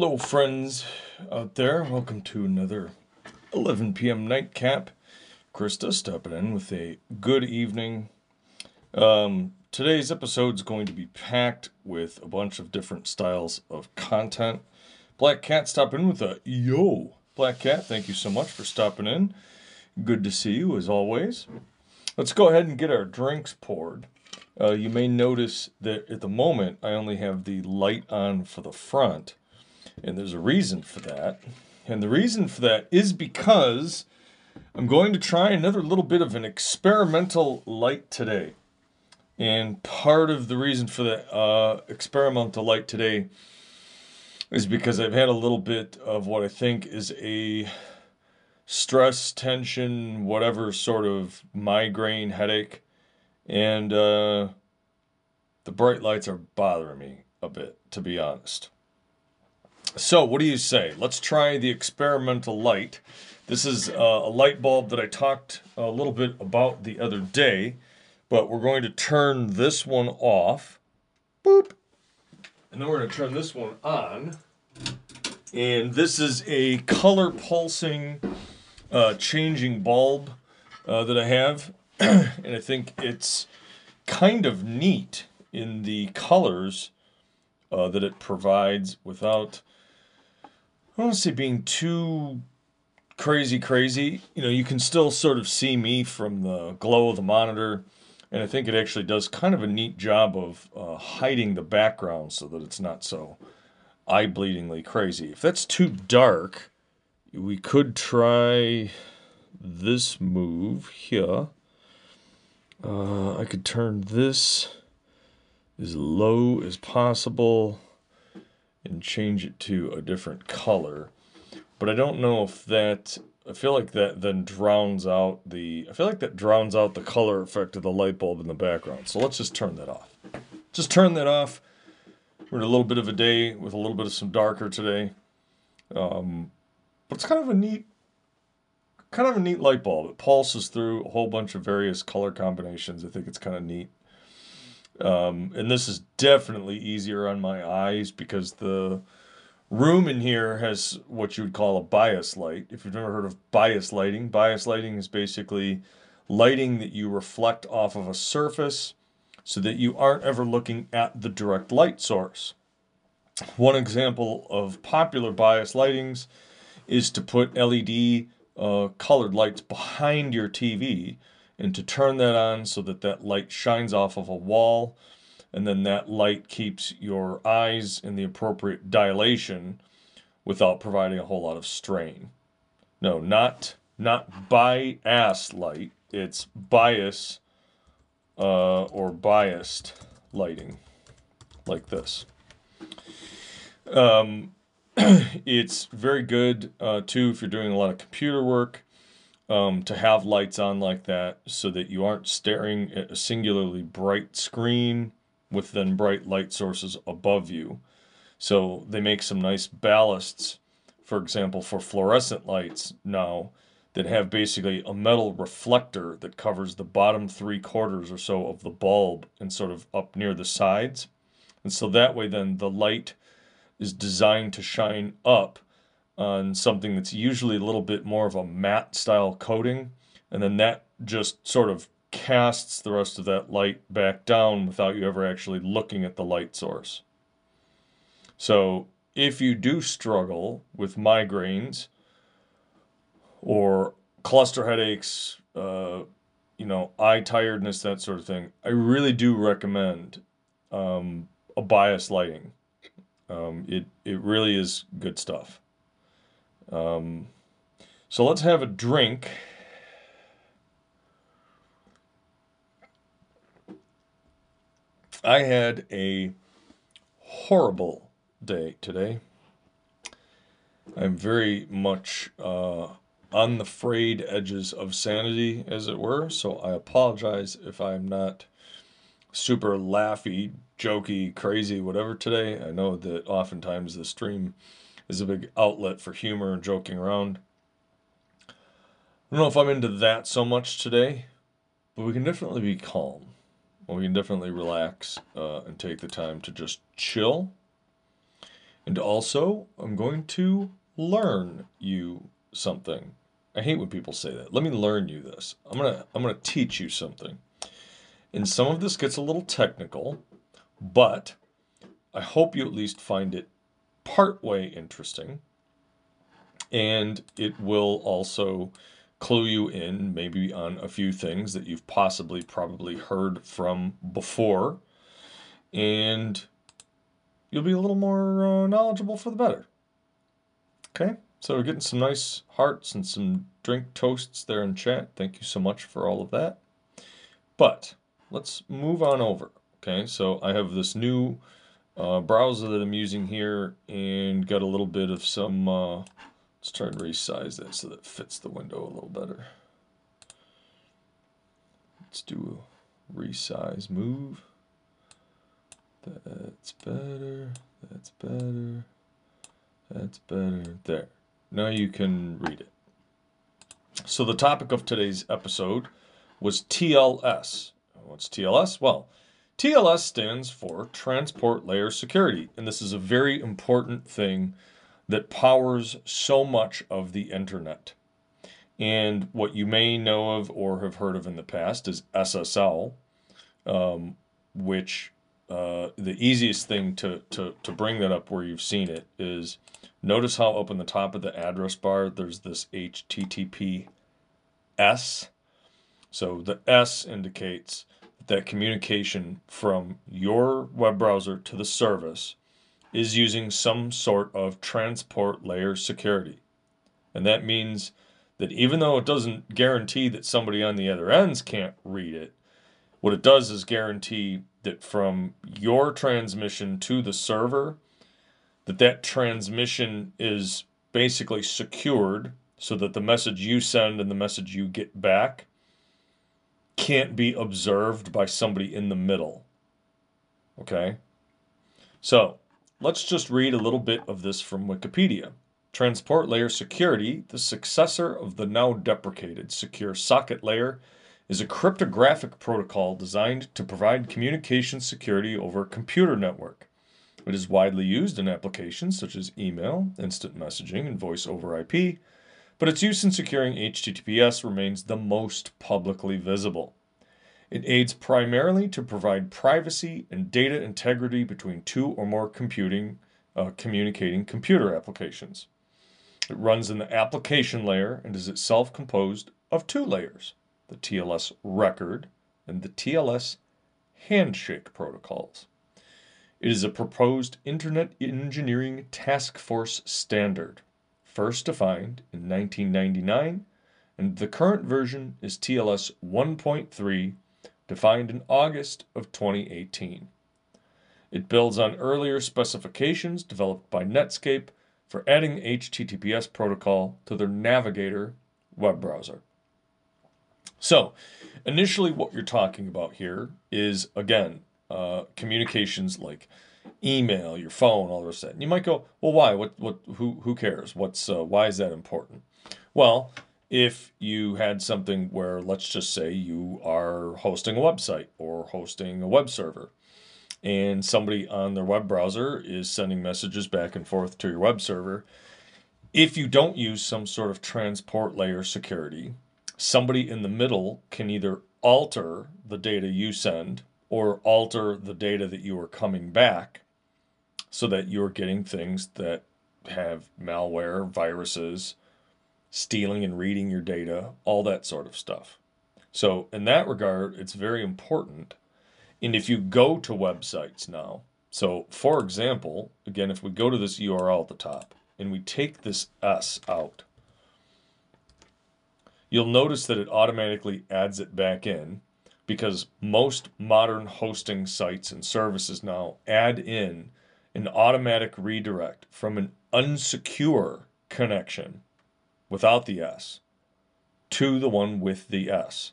Hello, friends out there. Welcome to another 11 p.m. nightcap. Krista stepping in with a good evening. Um, today's episode is going to be packed with a bunch of different styles of content. Black Cat stopping in with a yo. Black Cat, thank you so much for stopping in. Good to see you as always. Let's go ahead and get our drinks poured. Uh, you may notice that at the moment I only have the light on for the front, and there's a reason for that. And the reason for that is because I'm going to try another little bit of an experimental light today. And part of the reason for the uh, experimental light today is because I've had a little bit of what I think is a stress, tension, whatever sort of migraine headache. And uh, the bright lights are bothering me a bit, to be honest. So, what do you say? Let's try the experimental light. This is uh, a light bulb that I talked a little bit about the other day, but we're going to turn this one off. Boop. And then we're going to turn this one on. And this is a color pulsing uh, changing bulb uh, that I have. and I think it's kind of neat in the colors uh, that it provides without, I don't see being too crazy, crazy. You know, you can still sort of see me from the glow of the monitor. And I think it actually does kind of a neat job of uh, hiding the background so that it's not so eye bleedingly crazy. If that's too dark, we could try this move here. Uh, I could turn this as low as possible and change it to a different color. But I don't know if that, I feel like that then drowns out the, I feel like that drowns out the color effect of the light bulb in the background. So let's just turn that off. Just turn that off. We're in a little bit of a day with a little bit of some darker today. Um, but it's kind of a neat, kind of a neat light bulb. It pulses through a whole bunch of various color combinations. I think it's kind of neat. Um, and this is definitely easier on my eyes because the room in here has what you would call a bias light. If you've never heard of bias lighting, bias lighting is basically lighting that you reflect off of a surface so that you aren't ever looking at the direct light source. One example of popular bias lightings is to put LED uh, colored lights behind your TV and to turn that on so that that light shines off of a wall and then that light keeps your eyes in the appropriate dilation without providing a whole lot of strain. No, not not bias light. It's bias uh, or biased lighting, like this. Um, it's very good uh, too if you're doing a lot of computer work um, to have lights on like that so that you aren't staring at a singularly bright screen with then bright light sources above you. So they make some nice ballasts, for example, for fluorescent lights now that have basically a metal reflector that covers the bottom three quarters or so of the bulb and sort of up near the sides. And so that way then the light is designed to shine up on something that's usually a little bit more of a matte style coating. And then that just sort of casts the rest of that light back down without you ever actually looking at the light source. So if you do struggle with migraines or cluster headaches, uh, you know, eye tiredness, that sort of thing, I really do recommend um, a bias lighting. Um, it it really is good stuff. Um, so let's have a drink. I had a horrible day today. I'm very much uh, on the frayed edges of sanity, as it were. So I apologize if I'm not super laughy, jokey, crazy, whatever today. I know that oftentimes the stream is a big outlet for humor and joking around. I don't know if I'm into that so much today, but we can definitely be calm. We can definitely relax uh, and take the time to just chill. And also, I'm going to learn you something. I hate when people say that. Let me learn you this. I'm to I'm to teach you something. And some of this gets a little technical, but I hope you at least find it partway interesting. And it will also clue you in maybe on a few things that you've possibly probably heard from before. And you'll be a little more uh, knowledgeable for the better. Okay, so we're getting some nice hearts and some drink toasts there in chat. Thank you so much for all of that. But let's move on over. Okay, so I have this new uh, browser that I'm using here and got a little bit of some, uh, let's try and resize that so that fits the window a little better. Let's do a resize move. That's better, that's better, that's better. There, now you can read it. So the topic of today's episode was TLS. What's TLS? Well, TLS stands for Transport Layer Security, and this is a very important thing that powers so much of the internet. And what you may know of or have heard of in the past is SSL, um, which uh, the easiest thing to, to, to bring that up where you've seen it is notice how up in the top of the address bar there's this HTTPS. So the S indicates that communication from your web browser to the service is using some sort of transport layer security. And that means that even though it doesn't guarantee that somebody on the other ends can't read it, what it does is guarantee that from your transmission to the server, that that transmission is basically secured so that the message you send and the message you get back can't be observed by somebody in the middle. Okay? So, let's just read a little bit of this from Wikipedia. Transport Layer Security, the successor of the now deprecated Secure Socket Layer, is a cryptographic protocol designed to provide communication security over a computer network. It is widely used in applications such as email, instant messaging, and voice over IP, but its use in securing HTTPS remains the most publicly visible. It aids primarily to provide privacy and data integrity between two or more computing, uh, communicating computer applications. It runs in the application layer and is itself composed of two layers the TLS record and the TLS handshake protocols. It is a proposed Internet Engineering Task Force standard first defined in 1999, and the current version is TLS 1.3, defined in August of 2018. It builds on earlier specifications developed by Netscape for adding HTTPS protocol to their Navigator web browser. So, initially, what you're talking about here is again uh, communications like email, your phone, all of that. And you might go, well, why? What? What? Who? Who cares? What's? Uh, why is that important? Well, if you had something where, let's just say, you are hosting a website or hosting a web server, and somebody on their web browser is sending messages back and forth to your web server. If you don't use some sort of transport layer security, somebody in the middle can either alter the data you send or alter the data that you are coming back so that you're getting things that have malware, viruses, stealing and reading your data, all that sort of stuff. So, in that regard, it's very important. And if you go to websites now, so for example, again, if we go to this URL at the top and we take this S out, you'll notice that it automatically adds it back in because most modern hosting sites and services now add in an automatic redirect from an unsecure connection without the S to the one with the S.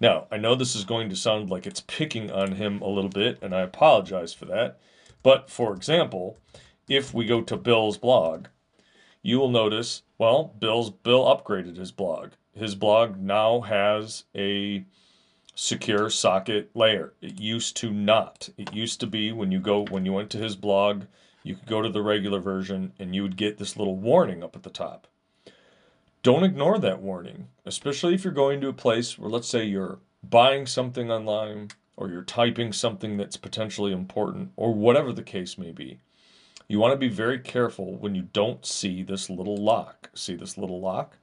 Now, I know this is going to sound like it's picking on him a little bit, and I apologize for that. But for example, if we go to Bill's blog, you will notice, well, Bill's Bill upgraded his blog. His blog now has a secure socket layer. It used to not. It used to be when you go when you went to his blog, you could go to the regular version and you would get this little warning up at the top. Don't ignore that warning, especially if you're going to a place where, let's say, you're buying something online or you're typing something that's potentially important or whatever the case may be. You want to be very careful when you don't see this little lock. See this little lock?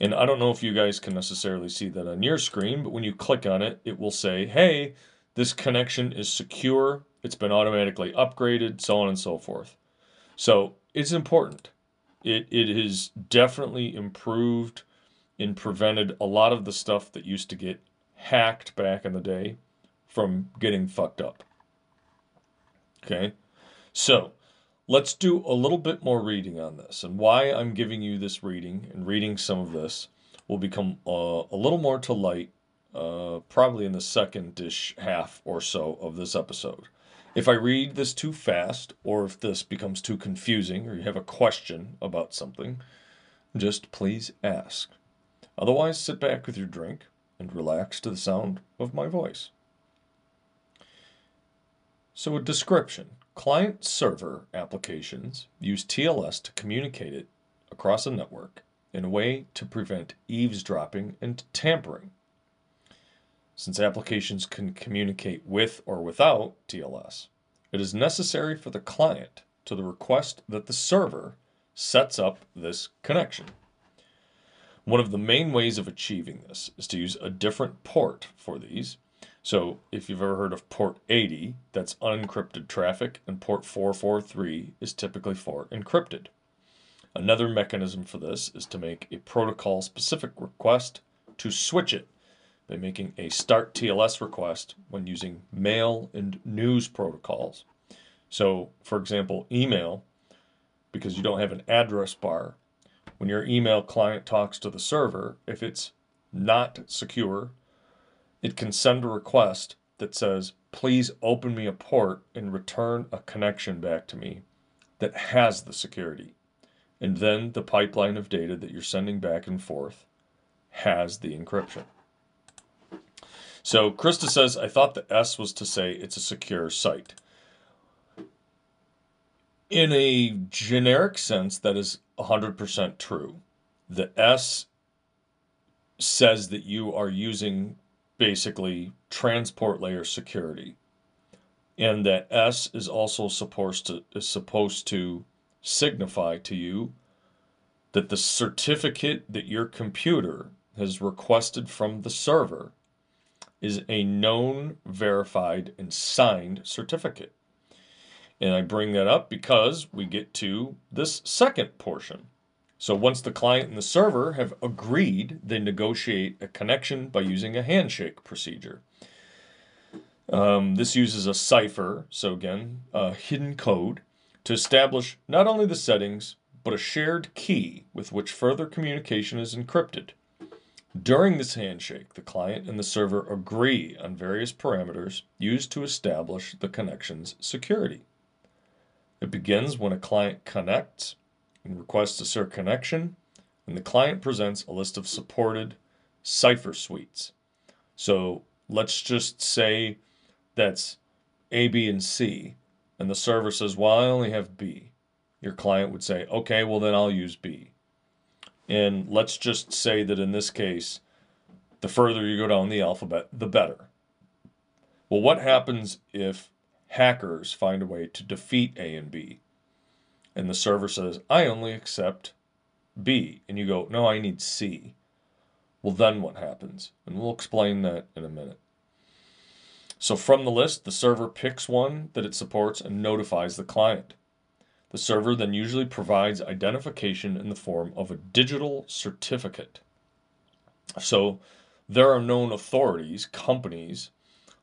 And I don't know if you guys can necessarily see that on your screen, but when you click on it, it will say, hey, this connection is secure, it's been automatically upgraded, so on and so forth. So it's important. It, it has definitely improved and prevented a lot of the stuff that used to get hacked back in the day from getting fucked up. Okay, so let's do a little bit more reading on this. And why I'm giving you this reading and reading some of this will become uh, a little more to light uh, probably in the second dish half or so of this episode. If I read this too fast, or if this becomes too confusing, or you have a question about something, just please ask. Otherwise, sit back with your drink and relax to the sound of my voice. So, a description client server applications use TLS to communicate it across a network in a way to prevent eavesdropping and tampering. Since applications can communicate with or without TLS, it is necessary for the client to the request that the server sets up this connection. One of the main ways of achieving this is to use a different port for these. So if you've ever heard of port 80, that's unencrypted traffic, and port 443 is typically for encrypted. Another mechanism for this is to make a protocol specific request to switch it by making a start TLS request when using mail and news protocols. So, for example, email, because you don't have an address bar, when your email client talks to the server, if it's not secure, it can send a request that says, please open me a port and return a connection back to me that has the security. And then the pipeline of data that you're sending back and forth has the encryption. So Krista says, I thought the S was to say it's a secure site. In a generic sense, that is 100% true. The S says that you are using basically transport layer security. And that S is also supposed to is supposed to signify to you that the certificate that your computer has requested from the server is a known, verified, and signed certificate. And I bring that up because we get to this second portion. So once the client and the server have agreed, they negotiate a connection by using a handshake procedure. Um, this uses a cipher, so again, a hidden code, to establish not only the settings, but a shared key with which further communication is encrypted. During this handshake, the client and the server agree on various parameters used to establish the connection's security. It begins when a client connects and requests a SIR connection, and the client presents a list of supported cipher suites. So let's just say that's A, B, and C, and the server says, Well, I only have B. Your client would say, Okay, well, then I'll use B. And let's just say that in this case, the further you go down the alphabet, the better. Well, what happens if hackers find a way to defeat A and B? And the server says, I only accept B. And you go, no, I need C. Well, then what happens? And we'll explain that in a minute. So from the list, the server picks one that it supports and notifies the client. The server then usually provides identification in the form of a digital certificate. So there are known authorities, companies,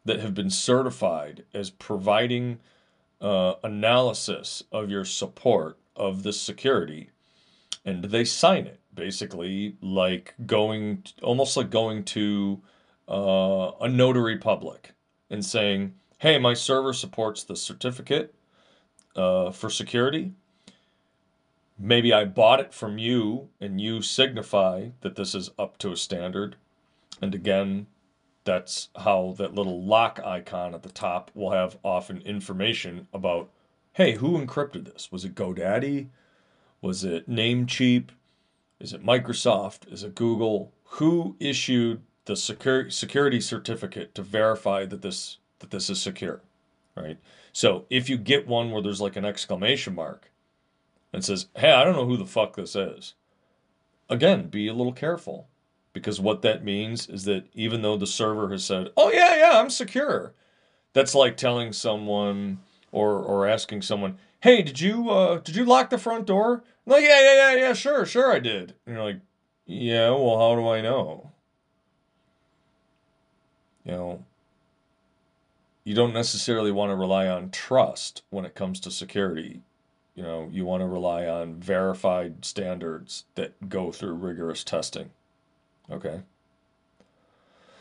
that have been certified as providing uh, analysis of your support of the security, and they sign it basically like going almost like going to uh, a notary public and saying, "Hey, my server supports the certificate uh, for security. Maybe I bought it from you and you signify that this is up to a standard. And again, that's how that little lock icon at the top will have often information about hey, who encrypted this? Was it GoDaddy? Was it Namecheap? Is it Microsoft? Is it Google? Who issued the security security certificate to verify that this that this is secure, right? So if you get one where there's like an exclamation mark and says, "Hey, I don't know who the fuck this is," again, be a little careful because what that means is that even though the server has said, "Oh yeah, yeah, I'm secure," that's like telling someone or or asking someone, "Hey, did you uh, did you lock the front door?" Like, yeah, yeah, yeah, yeah, sure, sure, I did. And you're like, yeah, well, how do I know? You know, you don't necessarily want to rely on trust when it comes to security. You know, you want to rely on verified standards that go through rigorous testing. Okay.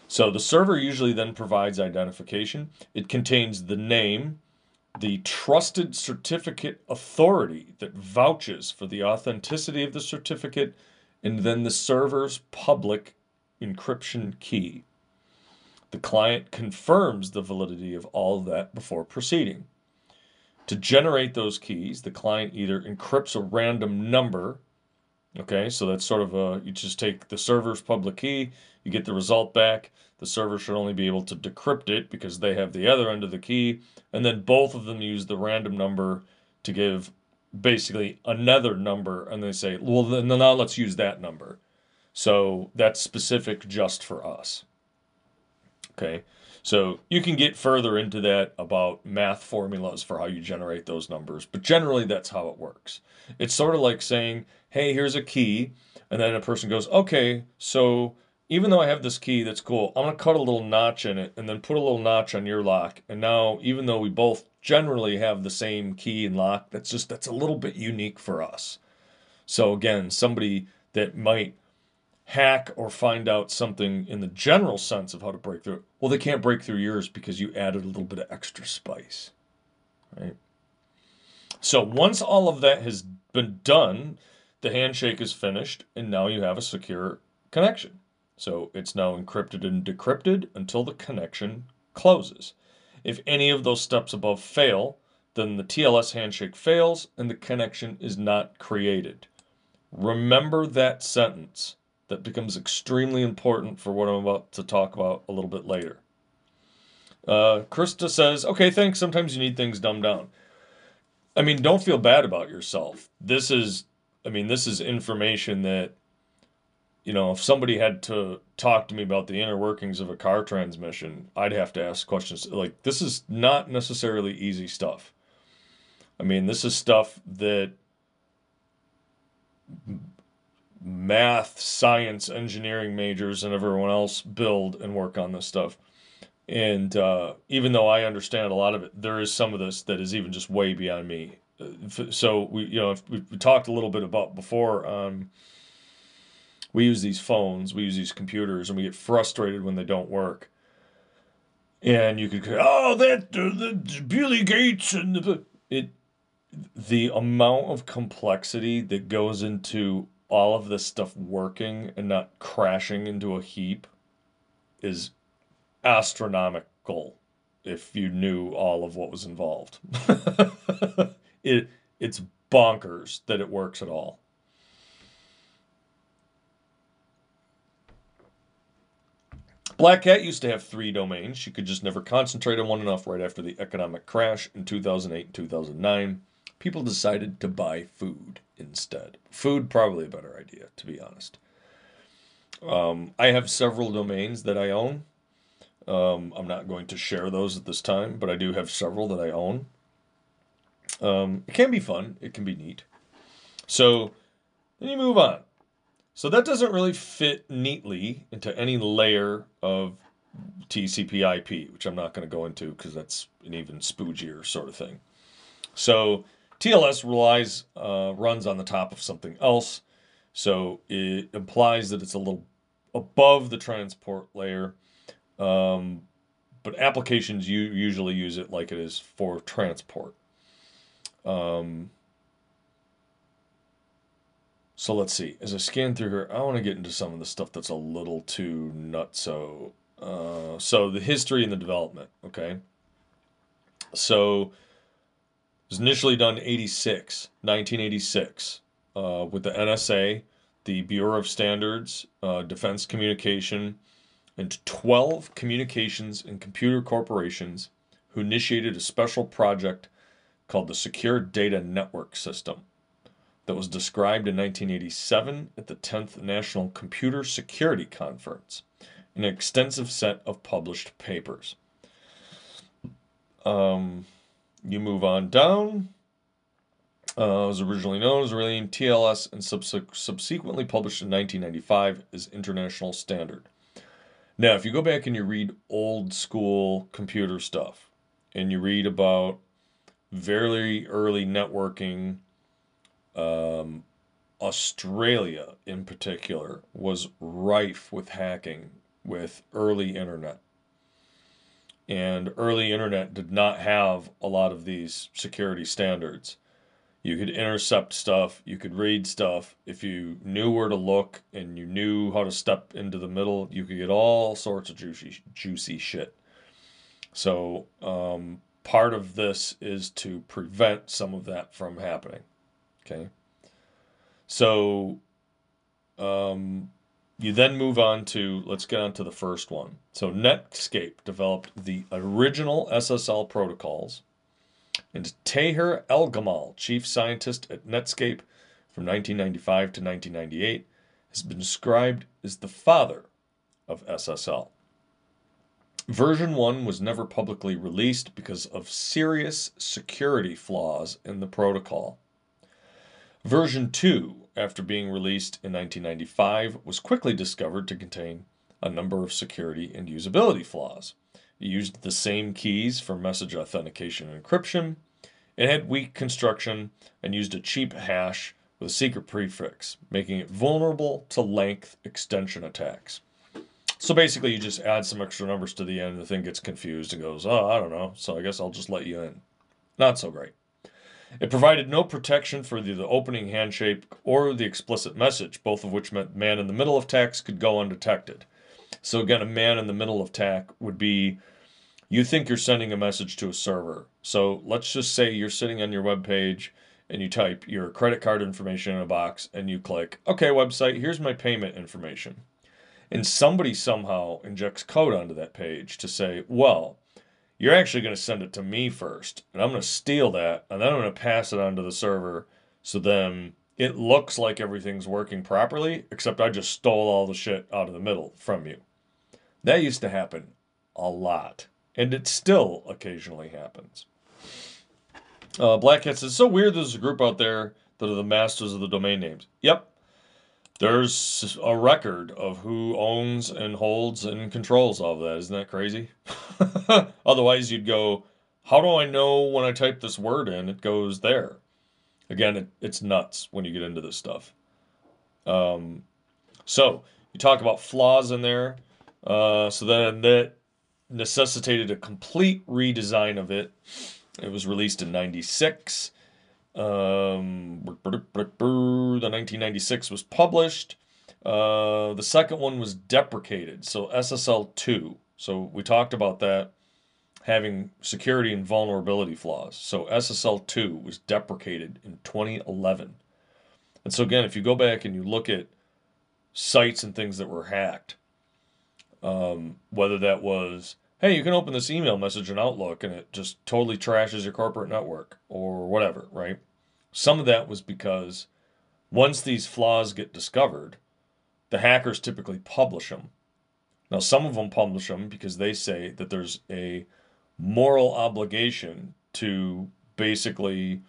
So the server usually then provides identification. It contains the name, the trusted certificate authority that vouches for the authenticity of the certificate, and then the server's public encryption key. The client confirms the validity of all of that before proceeding. To generate those keys, the client either encrypts a random number. Okay, so that's sort of a, you just take the server's public key, you get the result back. The server should only be able to decrypt it because they have the other end of the key. And then both of them use the random number to give basically another number. And they say, well, then now let's use that number. So that's specific just for us. Okay. So you can get further into that about math formulas for how you generate those numbers, but generally that's how it works. It's sort of like saying, hey, here's a key. And then a person goes, okay, so even though I have this key that's cool, I'm going to cut a little notch in it and then put a little notch on your lock. And now, even though we both generally have the same key and lock, that's just, that's a little bit unique for us. So again, somebody that might hack or find out something in the general sense of how to break through, well, they can't break through yours because you added a little bit of extra spice, right? So once all of that has been done, the handshake is finished, and now you have a secure connection. So it's now encrypted and decrypted until the connection closes. If any of those steps above fail, then the TLS handshake fails and the connection is not created. Remember that sentence. That becomes extremely important for what I'm about to talk about a little bit later. Uh, Krista says, okay, thanks. Sometimes you need things dumbed down. I mean, don't feel bad about yourself. This is, I mean, this is information that you know, if somebody had to talk to me about the inner workings of a car transmission, I'd have to ask questions. Like, this is not necessarily easy stuff. I mean, this is stuff that math, science, engineering majors, and everyone else build and work on this stuff. And uh, even though I understand a lot of it, there is some of this that is even just way beyond me. So we, you know, we talked a little bit about before. Um, we use these phones, we use these computers, and we get frustrated when they don't work. And you could, oh, that uh, the Billy Gates and the it, the amount of complexity that goes into all of this stuff working and not crashing into a heap is astronomical if you knew all of what was involved. it it's bonkers that it works at all. Black Cat used to have three domains. She could just never concentrate on one enough right after the economic crash in 2008 and 2009. People decided to buy food instead. Food, probably a better idea, to be honest. Um, I have several domains that I own. Um, I'm not going to share those at this time, but I do have several that I own. Um, it can be fun, it can be neat. So then you move on. So that doesn't really fit neatly into any layer of TCP IP, which I'm not going to go into because that's an even spoogier sort of thing. So TLS relies uh, runs on the top of something else, so it implies that it's a little above the transport layer. Um, but applications you usually use it like it is for transport. Um, so let's see. As I scan through here, I want to get into some of the stuff that's a little too nutso. Uh, so the history and the development. Okay. So was initially done 86, 1986, uh, with the NSA, the Bureau of Standards, uh, Defense Communication, and 12 communications and computer corporations who initiated a special project called the Secure Data Network System that was described in 1987 at the 10th National Computer Security Conference, an extensive set of published papers. Um, you move on down. Uh, was originally known as Relaying TLS and subsequently published in 1995 as International Standard. Now, if you go back and you read old school computer stuff and you read about very early networking, um, Australia in particular was rife with hacking with early internet and early internet did not have a lot of these security standards. You could intercept stuff, you could read stuff. If you knew where to look and you knew how to step into the middle, you could get all sorts of juicy, juicy shit. So, um, part of this is to prevent some of that from happening. Okay. So, um, you then move on to, let's get on to the first one. So Netscape developed the original SSL protocols, and Taher Elgamal, chief scientist at Netscape from 1995 to 1998, has been described as the father of SSL. Version 1 was never publicly released because of serious security flaws in the protocol. Version 2 after being released in 1995, was quickly discovered to contain a number of security and usability flaws. It used the same keys for message authentication and encryption. It had weak construction and used a cheap hash with a secret prefix, making it vulnerable to length extension attacks. So basically, you just add some extra numbers to the end, the thing gets confused and goes, oh, I don't know, so I guess I'll just let you in. Not so great. It provided no protection for the, the opening handshake or the explicit message, both of which meant man in the middle attacks could go undetected. So again, a man in the middle attack would be you think you're sending a message to a server. So let's just say you're sitting on your web page and you type your credit card information in a box and you click, okay, website, here's my payment information. And somebody somehow injects code onto that page to say, well, you're actually going to send it to me first, and I'm going to steal that, and then I'm going to pass it on to the server. So then it looks like everything's working properly, except I just stole all the shit out of the middle from you. That used to happen a lot, and it still occasionally happens. Uh, Black Cat says, so weird there's a group out there that are the masters of the domain names. Yep, there's a record of who owns and holds and controls all of that. Isn't that crazy? Otherwise, you'd go, how do I know when I type this word in, it goes there? Again, it, it's nuts when you get into this stuff. Um, so, you talk about flaws in there. Uh, so then that necessitated a complete redesign of it. It was released in 96. Um, the 1996 was published. Uh, the second one was deprecated, so SSL 2. So we talked about that having security and vulnerability flaws. So SSL 2 was deprecated in 2011. And so again, if you go back and you look at sites and things that were hacked, um, whether that was hey, you can open this email message in Outlook and it just totally trashes your corporate network or whatever, right? Some of that was because once these flaws get discovered, the hackers typically publish them. Now, some of them publish them because they say that there's a moral obligation to basically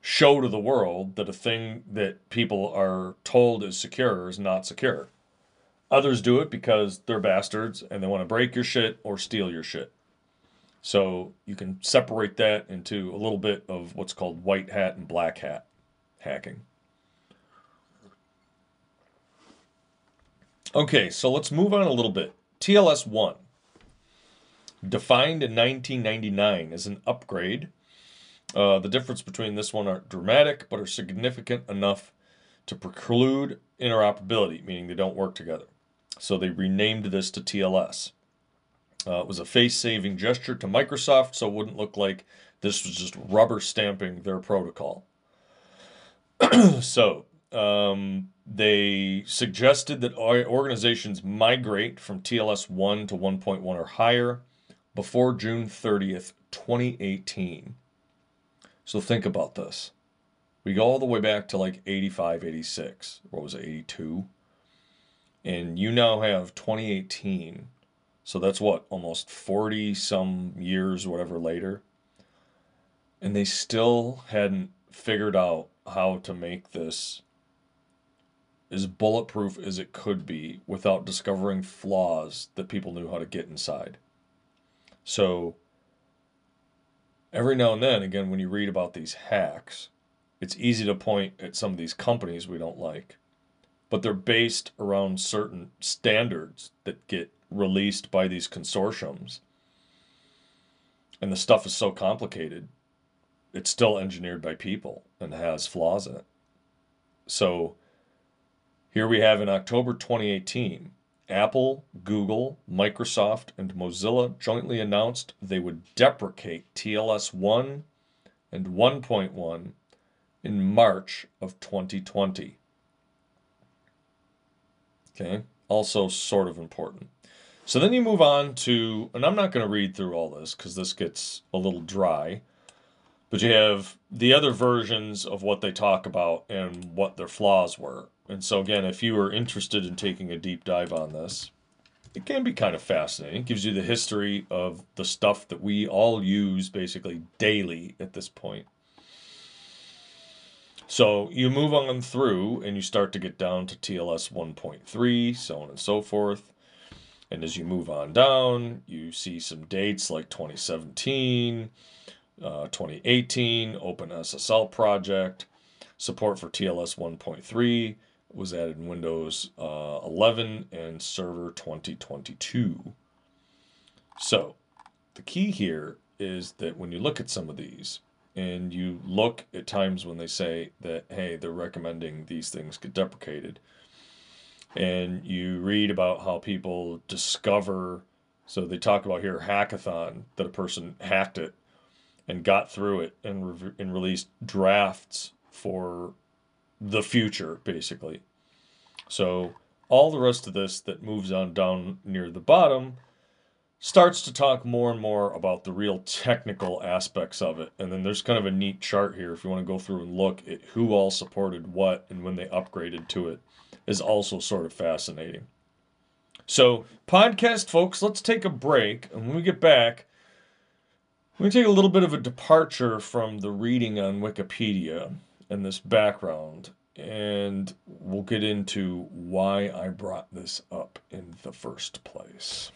show to the world that a thing that people are told is secure is not secure. Others do it because they're bastards and they want to break your shit or steal your shit. So you can separate that into a little bit of what's called white hat and black hat hacking. Okay, so let's move on a little bit. TLS 1, defined in 1999 as an upgrade. Uh, the difference between this one are dramatic, but are significant enough to preclude interoperability, meaning they don't work together. So they renamed this to TLS. Uh, it was a face saving gesture to Microsoft, so it wouldn't look like this was just rubber stamping their protocol. so um, they suggested that organizations migrate from TLS 1 to 1.1 or higher before June 30th, 2018. So think about this. We go all the way back to like 85, 86. What was it, 82? And you now have 2018. So that's what, almost 40 some years, whatever later. And they still hadn't figured out how to make this as bulletproof as it could be without discovering flaws that people knew how to get inside. So every now and then, again, when you read about these hacks, it's easy to point at some of these companies we don't like, but they're based around certain standards that get released by these consortiums. And the stuff is so complicated, it's still engineered by people and has flaws in it. So here we have in October 2018, Apple, Google, Microsoft, and Mozilla jointly announced they would deprecate TLS 1 and 1.1 in March of 2020. Okay, also sort of important. So then you move on to, and I'm not going to read through all this because this gets a little dry, but you have the other versions of what they talk about and what their flaws were. And so, again, if you are interested in taking a deep dive on this, it can be kind of fascinating. It gives you the history of the stuff that we all use basically daily at this point. So you move on through and you start to get down to TLS 1.3, so on and so forth. And as you move on down, you see some dates like 2017, uh, 2018, OpenSSL project, support for TLS 1.3, was added in Windows uh, 11 and Server 2022. So, the key here is that when you look at some of these, and you look at times when they say that, hey, they're recommending these things get deprecated, and you read about how people discover, so they talk about here hackathon, that a person hacked it and got through it and, re- and released drafts for the future, basically. So all the rest of this that moves on down near the bottom starts to talk more and more about the real technical aspects of it. And then there's kind of a neat chart here if you want to go through and look at who all supported what and when they upgraded to it is also sort of fascinating. So, podcast folks, let's take a break. And when we get back, to take a little bit of a departure from the reading on Wikipedia and this background, and we'll get into why I brought this up in the first place.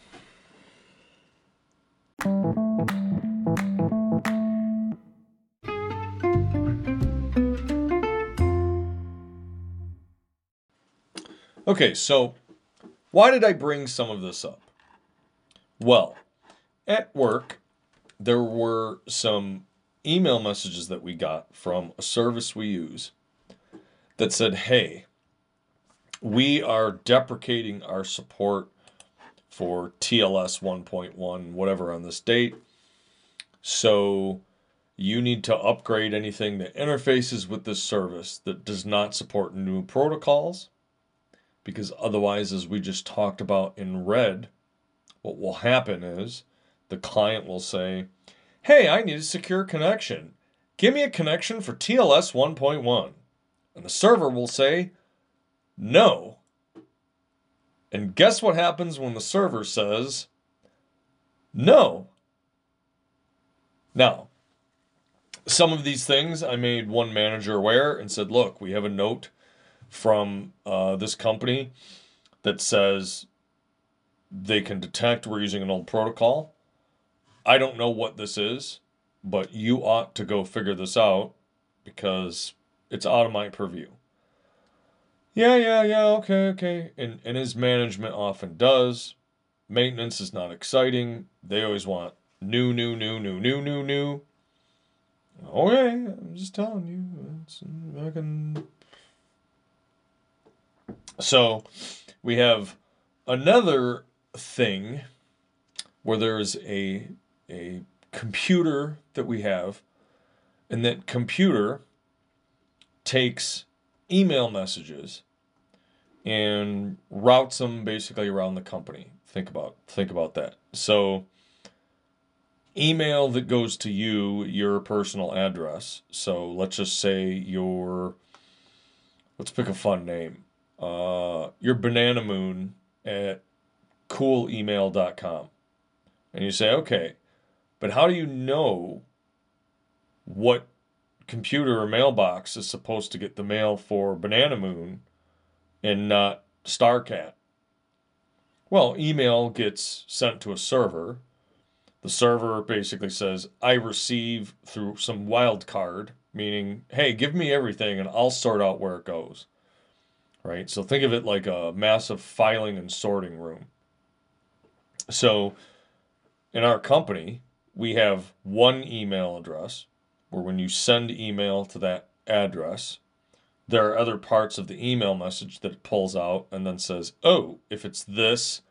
Okay, so why did I bring some of this up? Well, at work, there were some email messages that we got from a service we use that said, hey, we are deprecating our support for TLS 1.1, whatever on this date. So you need to upgrade anything that interfaces with this service that does not support new protocols. Because otherwise, as we just talked about in red, what will happen is the client will say, Hey, I need a secure connection. Give me a connection for TLS 1.1. And the server will say, No. And guess what happens when the server says, No? Now, some of these things I made one manager aware and said, Look, we have a note from uh, this company that says they can detect we're using an old protocol. I don't know what this is, but you ought to go figure this out because it's out of my purview. Yeah, yeah, yeah, okay, okay. And, and his management often does. Maintenance is not exciting. They always want new, new, new, new, new, new, new. Okay, I'm just telling you. It's, I can. So we have another thing where there is a a computer that we have, and that computer takes email messages and routes them basically around the company. Think about think about that. So email that goes to you, your personal address. So let's just say your let's pick a fun name. Uh, your banana moon at coolemail.com. And you say, okay, but how do you know what computer or mailbox is supposed to get the mail for Banana Moon and not Starcat? Well, email gets sent to a server. The server basically says, I receive through some wild card, meaning, hey, give me everything and I'll sort out where it goes. Right? So think of it like a massive filing and sorting room. So in our company, we have one email address where when you send email to that address, there are other parts of the email message that it pulls out and then says, oh, if it's this,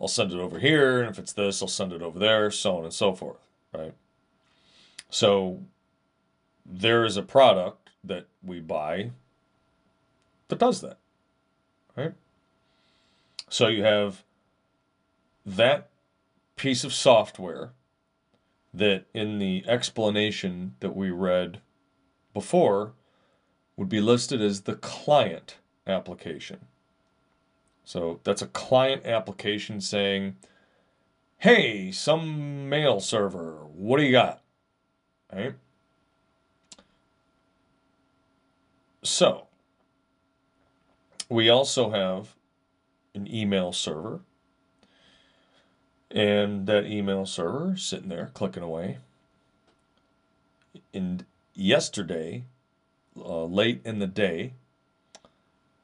I'll send it over here. And if it's this, I'll send it over there, so on and so forth. Right. So there is a product that we buy that does that. Right. So you have that piece of software that in the explanation that we read before would be listed as the client application. So that's a client application saying, hey, some mail server, what do you got? Right? So we also have an email server and that email server sitting there clicking away. And yesterday, uh, late in the day,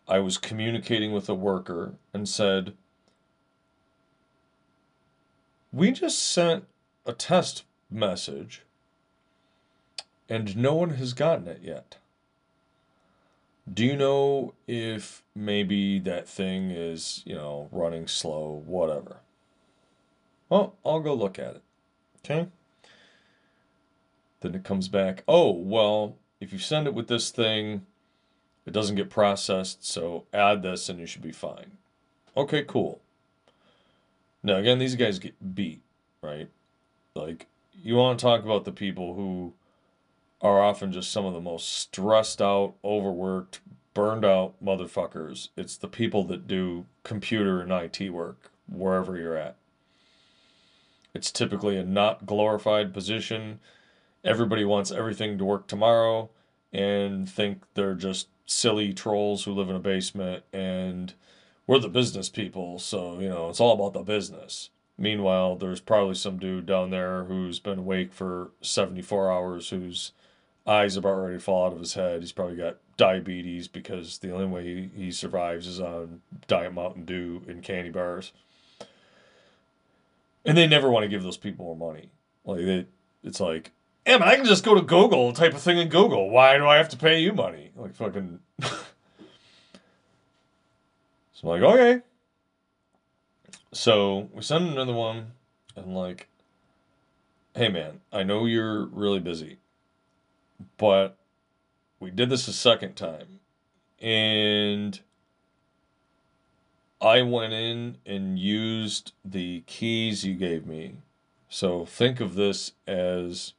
I was communicating with a worker and said, We just sent a test message and no one has gotten it yet. Do you know if maybe that thing is, you know, running slow, whatever? Well, I'll go look at it. Okay? Then it comes back, oh, well, if you send it with this thing, it doesn't get processed, so add this and you should be fine. Okay, cool. Now, again, these guys get beat, right? Like, you want to talk about the people who are often just some of the most stressed out, overworked, burned out motherfuckers. It's the people that do computer and IT work wherever you're at. It's typically a not glorified position. Everybody wants everything to work tomorrow and think they're just silly trolls who live in a basement and we're the business people, so you know, it's all about the business. Meanwhile, there's probably some dude down there who's been awake for 74 hours whose eyes about ready to fall out of his head. He's probably got diabetes because the only way he, he survives is on Diet Mountain Dew and candy bars and they never want to give those people more money. Like they, it's like, yeah, but I can just go to Google type of thing in Google. Why do I have to pay you money? Like fucking. so I'm like, okay. So we send another one, and like, hey man, I know you're really busy, but we did this a second time, and I went in and used the keys you gave me. So think of this as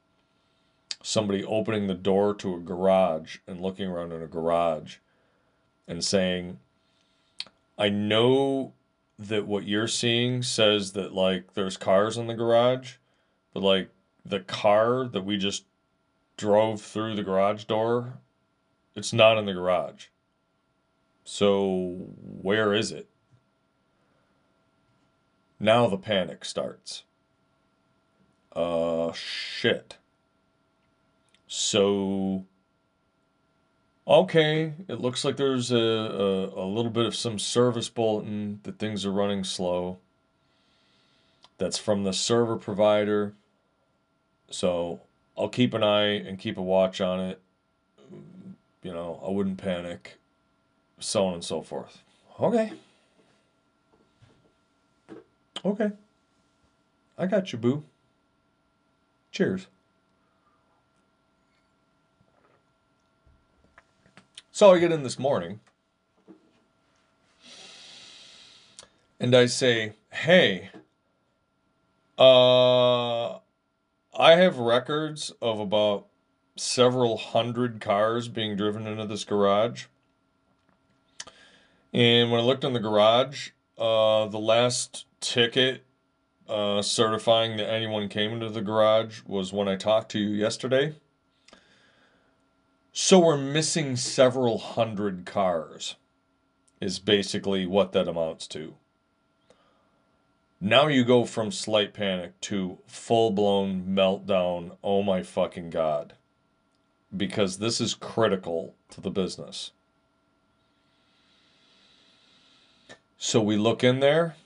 somebody opening the door to a garage and looking around in a garage and saying, I know that what you're seeing says that like there's cars in the garage, but like the car that we just drove through the garage door, it's not in the garage. So where is it? Now the panic starts. Uh, shit. So, okay, it looks like there's a, a, a little bit of some service bulletin that things are running slow. That's from the server provider. So, I'll keep an eye and keep a watch on it. You know, I wouldn't panic. So on and so forth. Okay. Okay. I got you, boo. Cheers. So I get in this morning and I say, hey, uh, I have records of about several hundred cars being driven into this garage. And when I looked in the garage, uh, the last ticket uh, certifying that anyone came into the garage was when I talked to you yesterday. So we're missing several hundred cars, is basically what that amounts to. Now you go from slight panic to full blown meltdown. Oh my fucking God. Because this is critical to the business. So we look in there.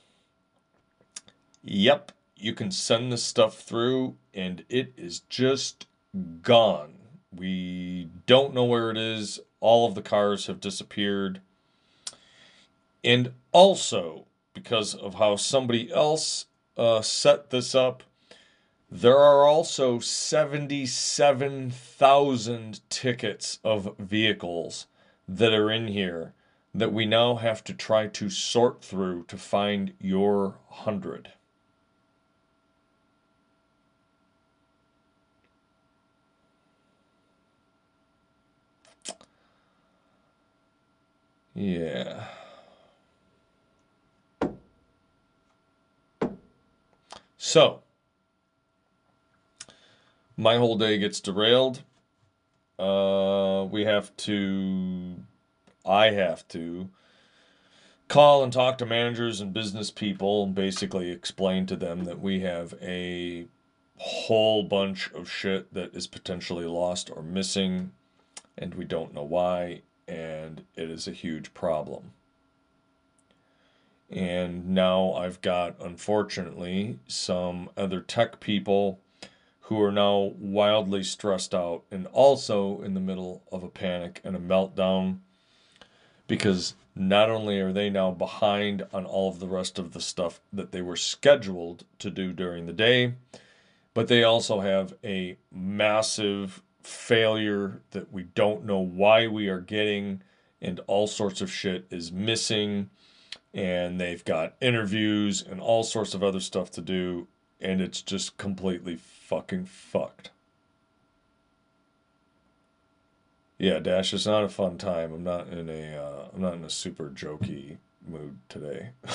Yep, you can send this stuff through and it is just gone. We don't know where it is. All of the cars have disappeared. And also, because of how somebody else uh, set this up. There are also 77,000 tickets of vehicles that are in here that we now have to try to sort through to find your 100. Yeah. So, my whole day gets derailed. Uh, we have to, I have to call and talk to managers and business people and basically explain to them that we have a whole bunch of shit that is potentially lost or missing and we don't know why and it is a huge problem. And now I've got, unfortunately, some other tech people who are now wildly stressed out and also in the middle of a panic and a meltdown because not only are they now behind on all of the rest of the stuff that they were scheduled to do during the day, but they also have a massive failure that we don't know why we are getting and all sorts of shit is missing and they've got interviews and all sorts of other stuff to do, and it's just completely fucking fucked. Yeah, Dash, it's not a fun time. I'm not in a uh, I'm not in a super jokey mood today.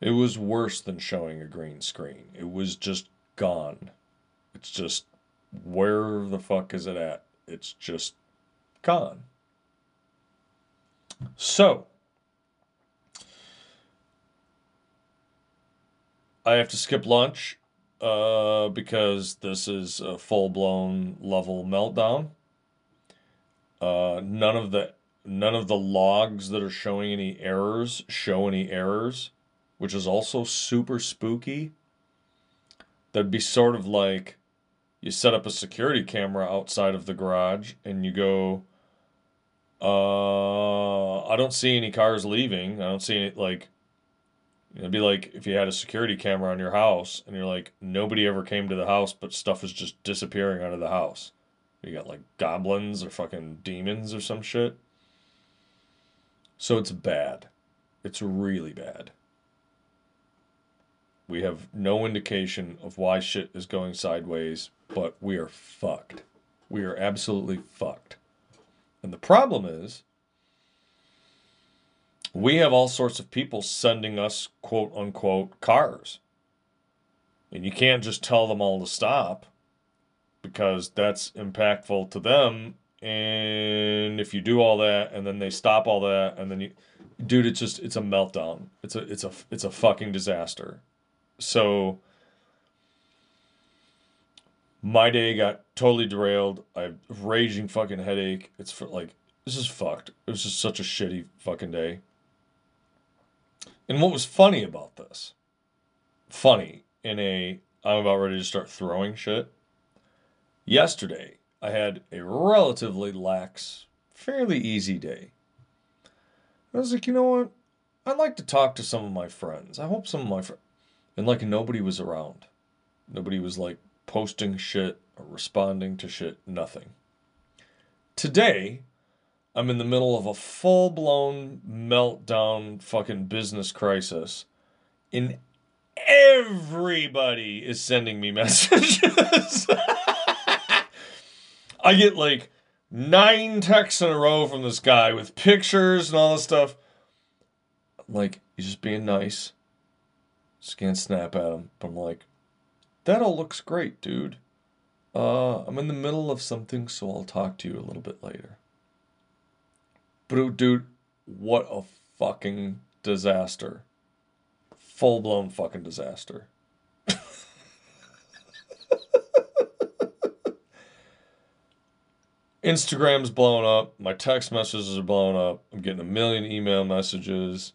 it was worse than showing a green screen. It was just gone. It's just where the fuck is it at? It's just gone. So, I have to skip lunch uh, because this is a full blown level meltdown. Uh, none of the none of the logs that are showing any errors show any errors, which is also super spooky. That'd be sort of like you set up a security camera outside of the garage and you go uh, I don't see any cars leaving. I don't see any like. It'd be like if you had a security camera on your house and you're like nobody ever came to the house, but stuff is just disappearing out of the house. You got like goblins or fucking demons or some shit. So it's bad. It's really bad. We have no indication of why shit is going sideways, but we are fucked. We are absolutely fucked. And the problem is, we have all sorts of people sending us quote unquote cars. And you can't just tell them all to stop because that's impactful to them. And if you do all that and then they stop all that and then you dude, it's just it's a meltdown. It's a it's a it's a fucking disaster. So my day got totally derailed. I have raging fucking headache. It's for like this is fucked. It was just such a shitty fucking day. And what was funny about this? Funny in a I'm about ready to start throwing shit. Yesterday, I had a relatively lax, fairly easy day. I was like, you know what? I'd like to talk to some of my friends. I hope some of my friends. And like nobody was around. Nobody was like posting shit or responding to shit, nothing. Today, I'm in the middle of a full blown meltdown fucking business crisis. And everybody is sending me messages. I get like nine texts in a row from this guy with pictures and all this stuff. like, he's just being nice. Just can't snap at him. But I'm like, that all looks great, dude. Uh, I'm in the middle of something, so I'll talk to you a little bit later. But, dude, what a fucking disaster. Full blown fucking disaster. Instagram's blown up. My text messages are blown up. I'm getting a million email messages.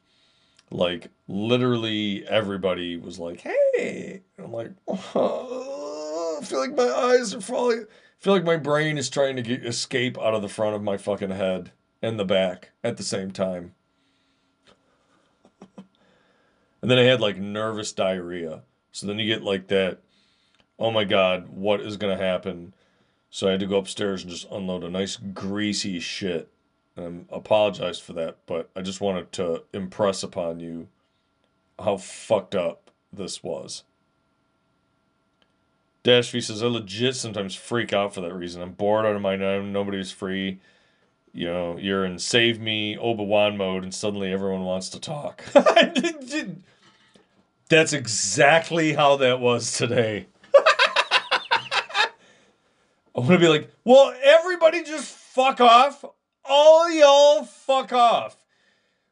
Like, literally everybody was like, hey. And I'm like, oh, I feel like my eyes are falling. I feel like my brain is trying to get, escape out of the front of my fucking head and the back at the same time. and then I had like nervous diarrhea. So then you get like that, oh my God, what is going to happen? So I had to go upstairs and just unload a nice greasy shit. And I apologize for that, but I just wanted to impress upon you how fucked up this was. Dashby says, I legit sometimes freak out for that reason. I'm bored out of my mind. Nobody's free. You know, you're in save me Obi-Wan mode and suddenly everyone wants to talk. That's exactly how that was today. I'm gonna be like, well, everybody just fuck off. All y'all fuck off.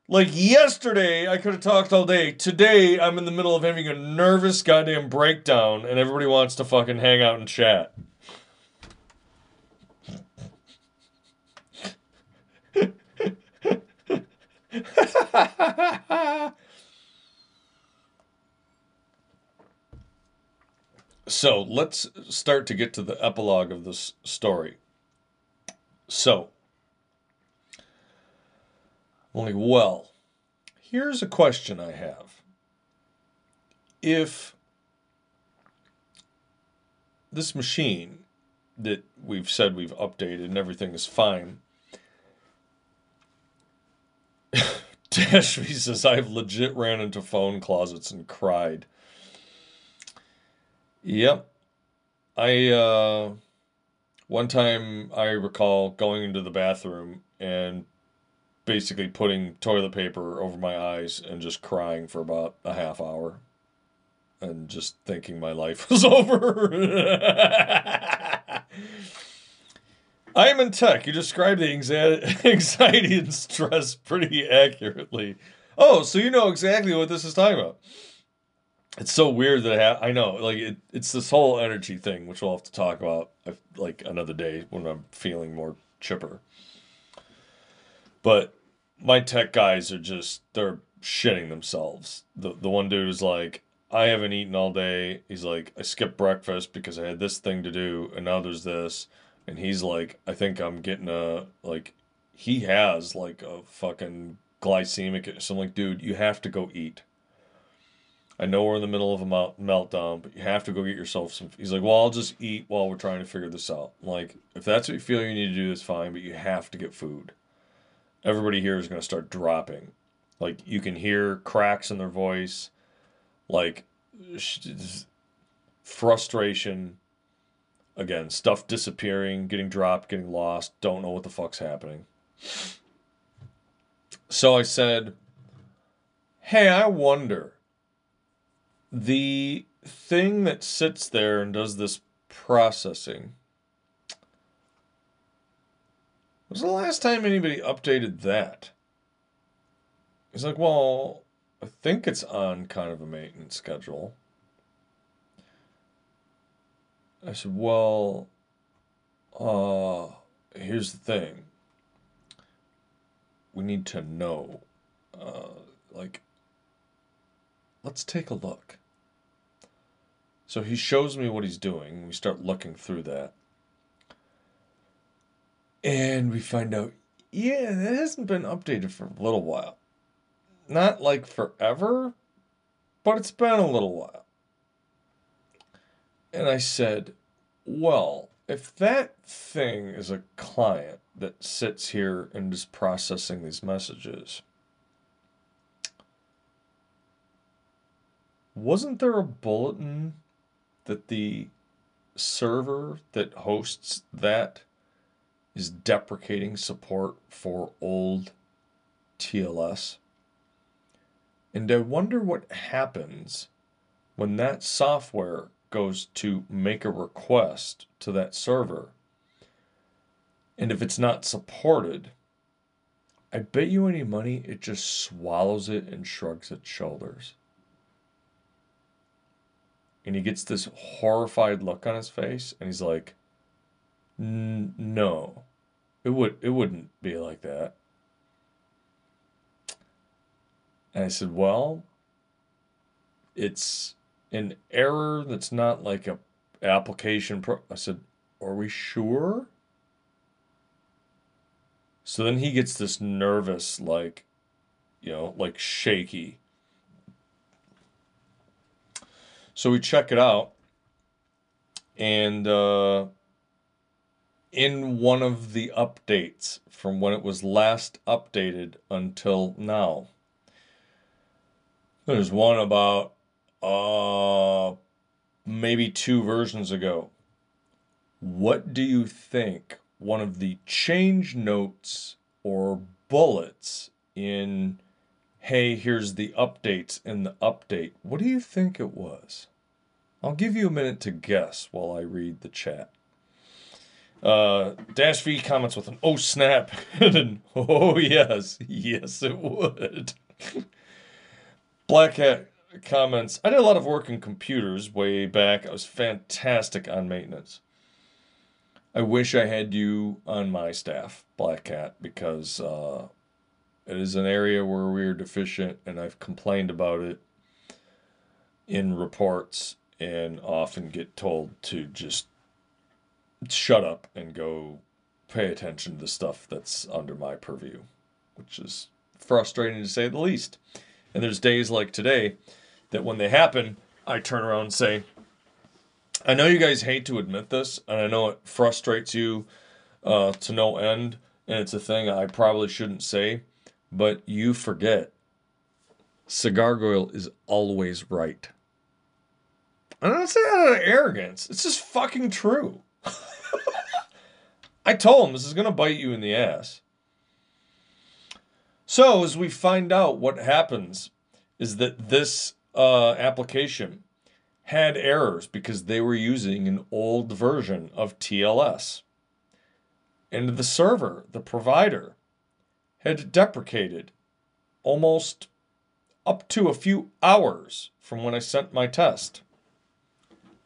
Like yesterday, I could have talked all day. Today, I'm in the middle of having a nervous goddamn breakdown, and everybody wants to fucking hang out and chat. So let's start to get to the epilogue of this story. So, like, well, here's a question I have. If this machine that we've said we've updated and everything is fine, Dashby says, I've legit ran into phone closets and cried. Yep. I uh one time I recall going into the bathroom and basically putting toilet paper over my eyes and just crying for about a half hour and just thinking my life was over. I am in tech. You described the anxiety and stress pretty accurately. Oh, so you know exactly what this is talking about. It's so weird that I, ha- I know like it, it's this whole energy thing which we'll have to talk about like another day when i'm feeling more chipper. But my tech guys are just they're shitting themselves. The the one dude is like i haven't eaten all day. He's like i skipped breakfast because i had this thing to do and now there's this and he's like i think i'm getting a like he has like a fucking glycemic so i'm like dude you have to go eat I know we're in the middle of a meltdown, but you have to go get yourself some. He's like, well, I'll just eat while we're trying to figure this out. like, if that's what you feel you need to do, that's fine, but you have to get food. Everybody here is going to start dropping. Like, you can hear cracks in their voice, like frustration. Again, stuff disappearing, getting dropped, getting lost, don't know what the fuck's happening. So I said, hey, I wonder the thing that sits there and does this processing was the last time anybody updated that? He's like, well, I think it's on kind of a maintenance schedule. I said, well, uh, here's the thing. We need to know, uh, like, let's take a look. So he shows me what he's doing. We start looking through that. And we find out, yeah, that hasn't been updated for a little while. Not like forever, but it's been a little while. And I said, well, if that thing is a client that sits here and is processing these messages, wasn't there a bulletin that the server that hosts that is deprecating support for old TLS? And I wonder what happens when that software goes to make a request to that server. And if it's not supported, I bet you any money it just swallows it and shrugs its shoulders. And he gets this horrified look on his face and he's like, "No. It would it wouldn't be like that." And I said, "Well, it's an error that's not like a application pro I said, "Are we sure?" So then he gets this nervous like you know, like shaky. So we check it out and uh in one of the updates from when it was last updated until now. There's one about uh, maybe two versions ago. What do you think one of the change notes or bullets in, hey, here's the updates in the update, what do you think it was? I'll give you a minute to guess while I read the chat. Uh, Dashby comments with an oh snap and an oh yes, yes it would. Black Hat comments. I did a lot of work in computers way back. I was fantastic on maintenance. I wish I had you on my staff, Black Cat, because uh, it is an area where we're deficient, and I've complained about it in reports and often get told to just shut up and go pay attention to stuff that's under my purview, which is frustrating to say the least. And there's days like today that when they happen, I turn around and say, I know you guys hate to admit this, and I know it frustrates you uh, to no end, and it's a thing I probably shouldn't say, but you forget. Cigar Goyle is always right. I don't say that out of arrogance. It's just fucking true. I told him this is going to bite you in the ass. So, as we find out what happens, is that this uh, application had errors because they were using an old version of TLS. And the server, the provider, had deprecated almost up to a few hours from when I sent my test.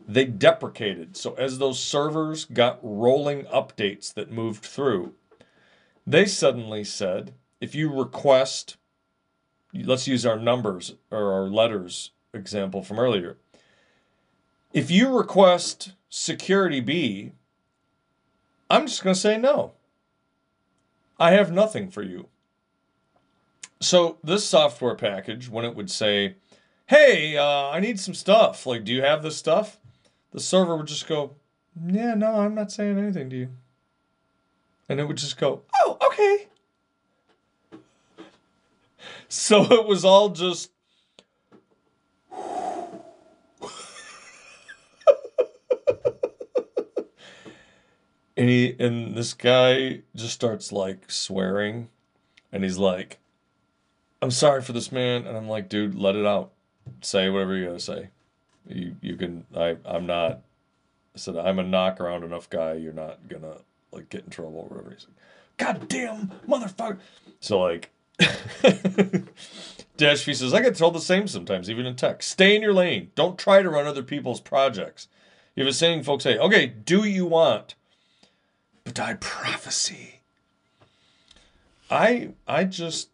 They deprecated. So, as those servers got rolling updates that moved through, they suddenly said if you request let's use our numbers or our letters example from earlier. If you request security B, I'm just going to say no. I have nothing for you. So, this software package, when it would say, hey, uh, I need some stuff, like, do you have this stuff? The server would just go, yeah, no, I'm not saying anything to you. And it would just go, oh, okay. So it was all just. and he and this guy just starts like swearing. And he's like i'm sorry for this man. And i'm like dude let it out. Say whatever you gotta say. You you can i i'm not i said i'm a knock around enough guy. You're not gonna like get in trouble or whatever. He's like god damn motherfucker. So like Dashby says, I get told the same sometimes, even in tech. Stay in your lane. Don't try to run other people's projects. You have a saying folks say, okay, do you want? But I prophecy. I I just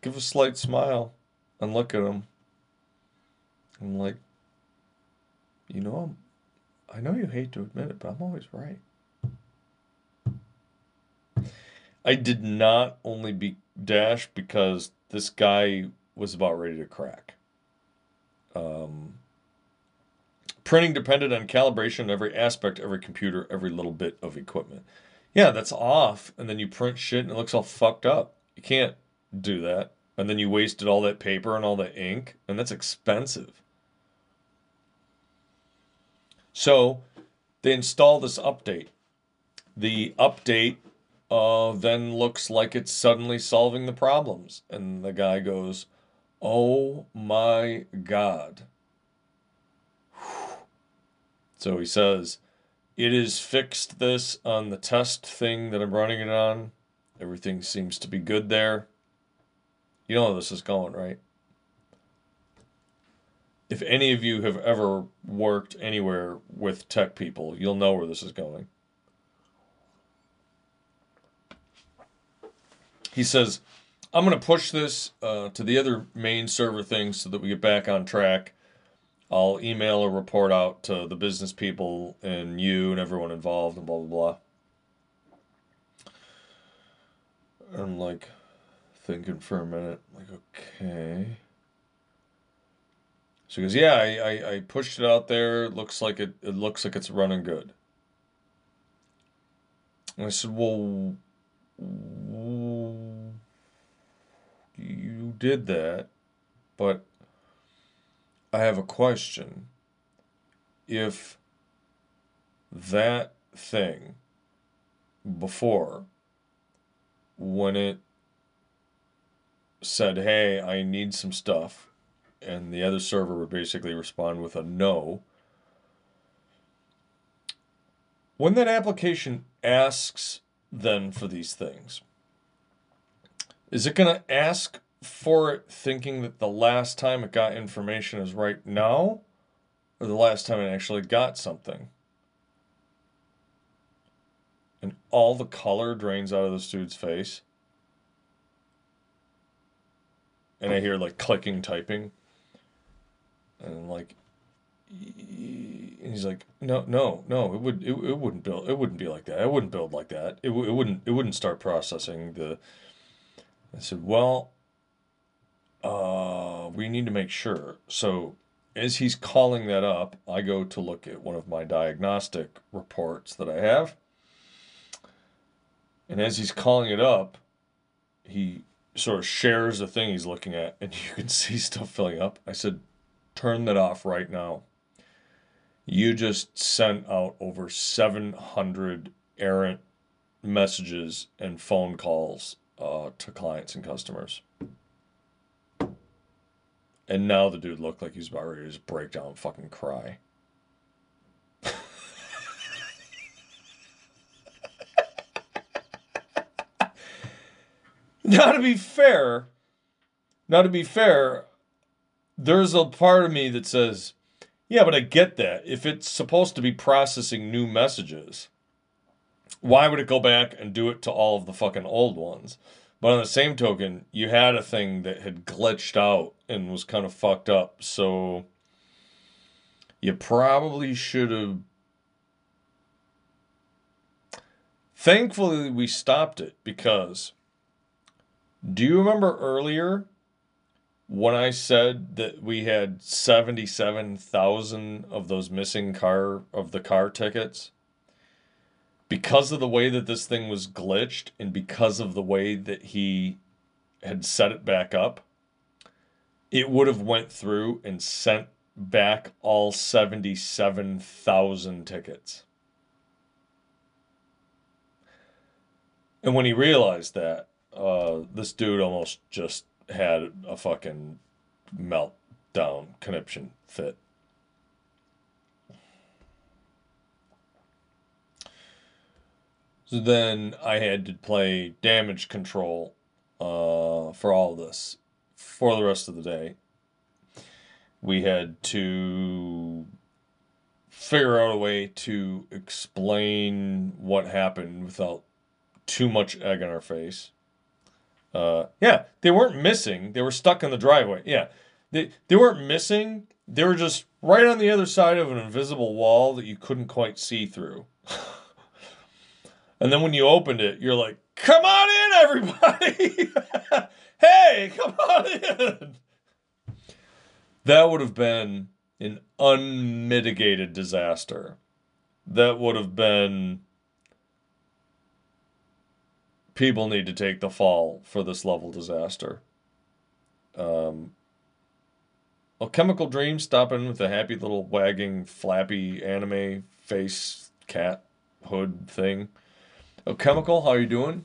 give a slight smile and look at him. I'm like, you know, I know you hate to admit it, but I'm always right. I did not only be dash because this guy was about ready to crack. Um, Printing depended on calibration of every aspect, every computer, every little bit of equipment. Yeah, that's off, and then you print shit and it looks all fucked up. You can't do that. And then you wasted all that paper and all that ink, and that's expensive. So they install this update. The update uh, then looks like it's suddenly solving the problems. And the guy goes, Oh my God. So he says, It is fixed this on the test thing that I'm running it on. Everything seems to be good there. You know how this is going, right? If any of you have ever worked anywhere with tech people, you'll know where this is going. He says, I'm going to push this uh, to the other main server thing so that we get back on track. I'll email a report out to the business people and you and everyone involved and blah, blah, blah. I'm like thinking for a minute, like, okay. So he goes, yeah, I, I, I pushed it out there. It looks like it, it looks like it's running good. And I said, well, you did that, but I have a question. If that thing before, when it said, hey, I need some stuff, and the other server would basically respond with a no, when that application asks then for these things, is it going to ask for it thinking that the last time it got information is right now or the last time it actually got something? And all the color drains out of this dude's face. And I hear like clicking typing. And like, and he's like, no, no, no, it would, it, it wouldn't build, it wouldn't be like that. It wouldn't build like that. It, it wouldn't, it wouldn't start processing the I said, well, uh, we need to make sure. So as he's calling that up, I go to look at one of my diagnostic reports that I have. And as he's calling it up, he sort of shares the thing he's looking at, and you can see stuff filling up. I said, turn that off right now. You just sent out over 700 errant messages and phone calls uh, to clients and customers. And now the dude looked like he's about ready to just break down and fucking cry. now to be fair, now to be fair, there's a part of me that says, yeah, but I get that. If it's supposed to be processing new messages, why would it go back and do it to all of the fucking old ones? But on the same token, you had a thing that had glitched out and was kind of fucked up. So you probably should have. Thankfully, we stopped it because do you remember earlier when I said that we had 77,000 of those missing car of the car tickets? Because of the way that this thing was glitched and because of the way that he had set it back up, it would have went through and sent back all 77,000 tickets. And when he realized that, uh, this dude almost just had a fucking meltdown, conniption fit. So then I had to play damage control uh, for all this for the rest of the day. We had to figure out a way to explain what happened without too much egg on our face. Uh, yeah, they weren't missing. They were stuck in the driveway. Yeah, they they weren't missing. They were just right on the other side of an invisible wall that you couldn't quite see through. And then when you opened it, you're like, come on in, everybody. hey, come on in. That would have been an unmitigated disaster. That would have been. People need to take the fall for this level disaster. Um, a Chemical Dream stopping with a happy little wagging, flappy anime face cat hood thing. A Chemical, how are you doing?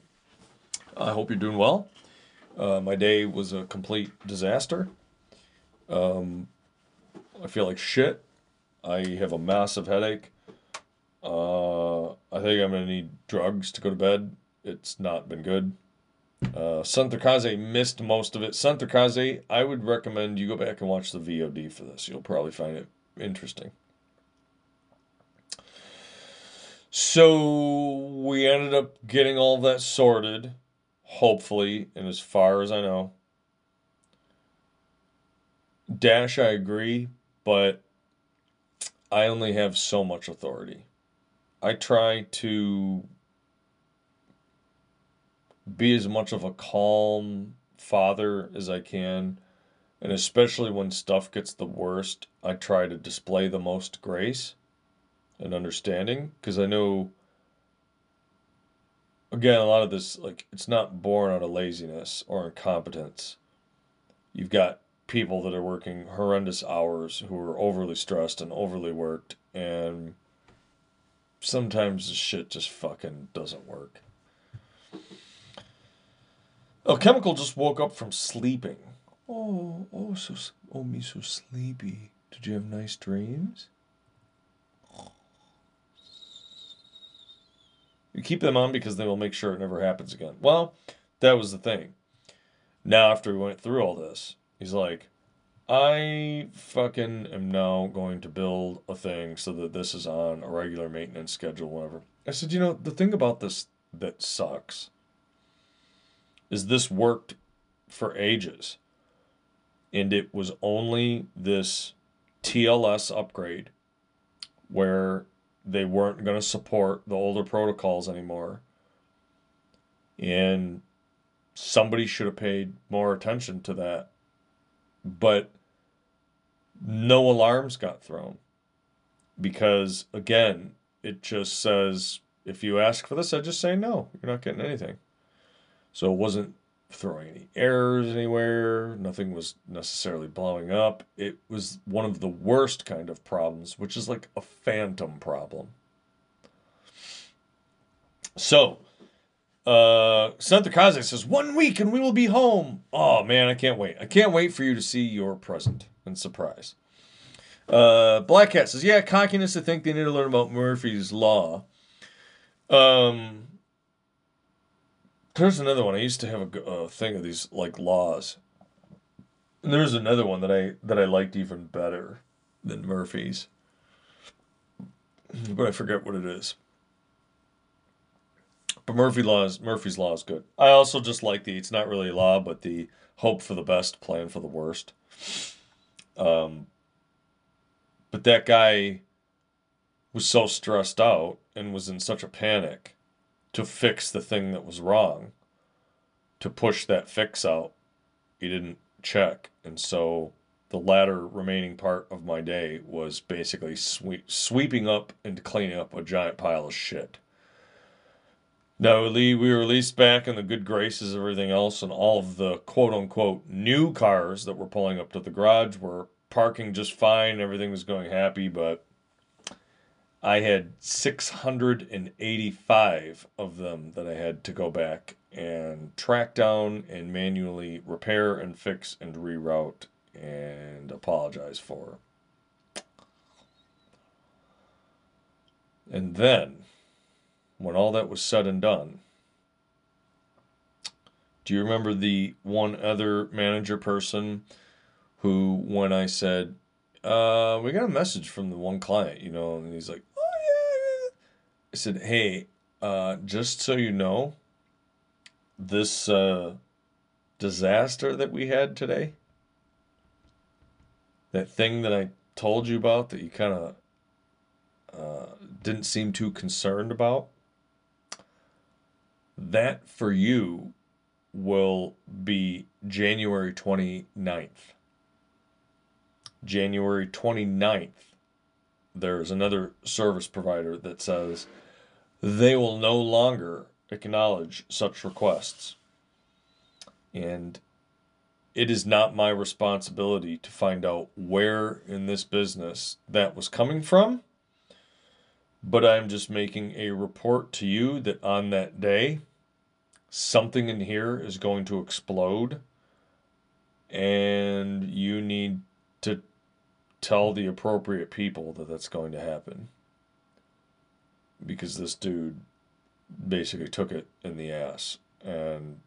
I hope you're doing well. Uh, my day was a complete disaster. Um, I feel like shit. I have a massive headache. Uh, I think I'm gonna need drugs to go to bed. It's not been good. Uh, missed most of it. Santrakaze, I would recommend you go back and watch the VOD for this. You'll probably find it interesting. So we ended up getting all that sorted, hopefully, and as far as I know. Dash, I agree, but I only have so much authority. I try to be as much of a calm father as I can. And especially when stuff gets the worst, I try to display the most grace and understanding because I know, again, a lot of this, like, it's not born out of laziness or incompetence. You've got people that are working horrendous hours who are overly stressed and overly worked, and sometimes the shit just fucking doesn't work. A chemical just woke up from sleeping. Oh, oh, so, oh, me so sleepy. Did you have nice dreams? You keep them on because they will make sure it never happens again. Well, that was the thing. Now, after we went through all this, he's like, I fucking am now going to build a thing so that this is on a regular maintenance schedule, whatever. I said, you know, the thing about this that sucks is this worked for ages. And it was only this TLS upgrade where they weren't going to support the older protocols anymore. And somebody should have paid more attention to that. But no alarms got thrown. Because, again, it just says if you ask for this, I just say no, you're not getting anything. So it wasn't throwing any errors anywhere. Nothing was necessarily blowing up. It was one of the worst kind of problems, which is like a phantom problem. So, uh, Santa Kaze says, one week and we will be home. Oh man, I can't wait. I can't wait for you to see your present and surprise. Uh, Black Cat says, yeah, cockiness. I think they need to learn about Murphy's Law. Um, there's another one. I used to have a, a thing of these like laws. And there's another one that I that I liked even better than Murphy's, but I forget what it is. But Murphy Murphy's law is good. I also just like the it's not really a law, but the hope for the best, plan for the worst. Um, but that guy was so stressed out and was in such a panic to fix the thing that was wrong, to push that fix out, he didn't check. And so the latter remaining part of my day was basically sweep, sweeping up and cleaning up a giant pile of shit. Now, Lee, we were released back in the good graces of everything else, and all of the quote unquote new cars that were pulling up to the garage were parking just fine. Everything was going happy, but I had 685 of them that I had to go back and track down and manually repair and fix and reroute and apologize for. And then, when all that was said and done, do you remember the one other manager person who, when I said, uh, we got a message from the one client, you know, and he's like, I said, hey, uh, just so you know, this uh, disaster that we had today, that thing that I told you about that you kind of uh, didn't seem too concerned about, that for you will be January 29th. January 29th, there's another service provider that says they will no longer acknowledge such requests. And it is not my responsibility to find out where in this business that was coming from. But I'm just making a report to you that on that day, something in here is going to explode. And you need to tell the appropriate people that that's going to happen. Because this dude basically took it in the ass. And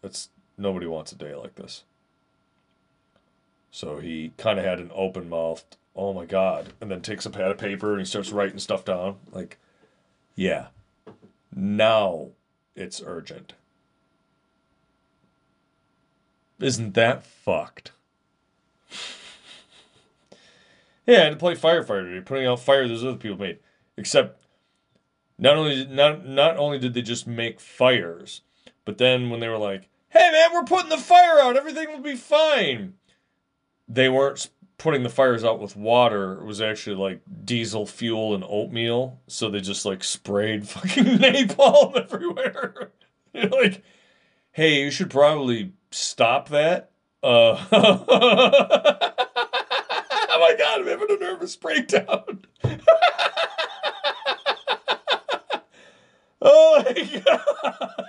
that's nobody wants a day like this. So he kind of had an open mouthed, oh my God, and then takes a pad of paper and he starts writing stuff down. Like, yeah, now it's urgent. Isn't that fucked? yeah, had to play firefighter, he's putting out fire those other people made. Except, not only not not only did they just make fires, but then when they were like, hey man, we're putting the fire out, everything will be fine. They weren't putting the fires out with water. It was actually like diesel fuel and oatmeal. So they just like sprayed fucking napalm everywhere. Like, hey, you should probably stop that. Uh, oh my god, I'm having a nervous breakdown. Oh my god.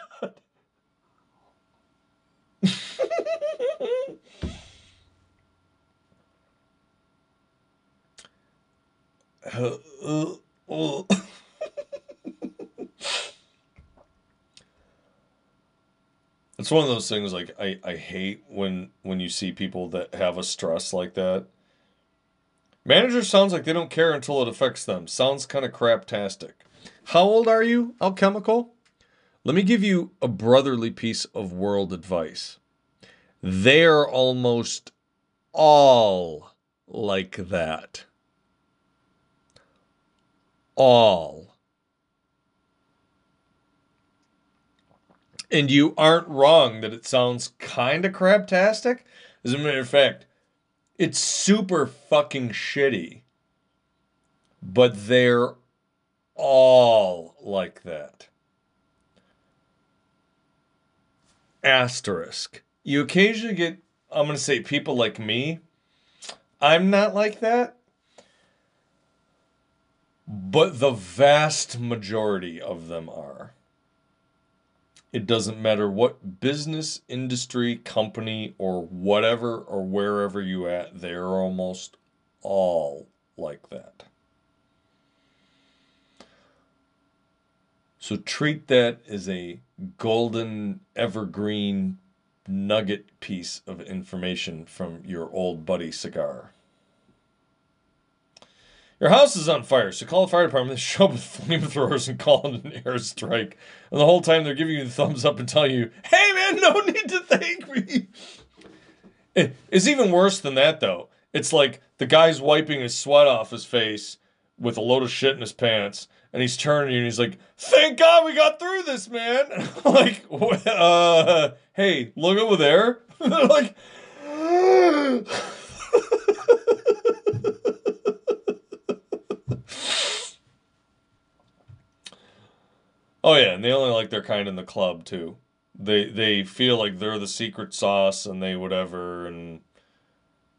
it's one of those things like I, I hate when when you see people that have a stress like that. Manager sounds like they don't care until it affects them. Sounds kind of craptastic. How old are you, Alchemical? Let me give you a brotherly piece of world advice. They're almost all like that. All. And you aren't wrong that it sounds kind of craptastic. As a matter of fact, it's super fucking shitty. But they're all like that. asterisk. You occasionally get, I'm going to say, people like me. I'm not like that. But the vast majority of them are. It doesn't matter what business, industry, company, or whatever, or wherever you at, they're almost all like that. So treat that as a golden evergreen nugget piece of information from your old buddy cigar. Your house is on fire, so call the fire department. They show up with flamethrowers and call it an airstrike. And the whole time they're giving you the thumbs up and telling you, hey man, no need to thank me. It's even worse than that, though. It's like the guy's wiping his sweat off his face with a load of shit in his pants, and he's turning and he's like, "Thank God we got through this, man!" like, uh, hey, look over there. They're like, oh yeah, and they only like their kind in the club too. They they feel like they're the secret sauce, and they whatever. And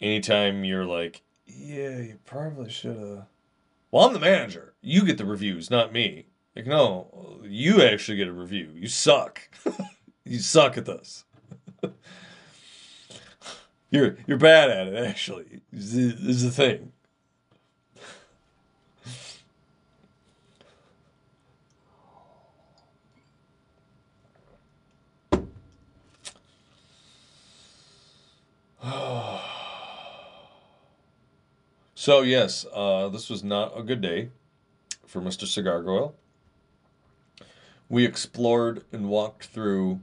anytime you're like, yeah, you probably should have well, I'm the manager. You get the reviews, not me. Like, no, you actually get a review. You suck. you suck at this. you're you're bad at it. Actually, this is the thing. So, yes, uh, this was not a good day for Mr. Cigar Goyle. We explored and walked through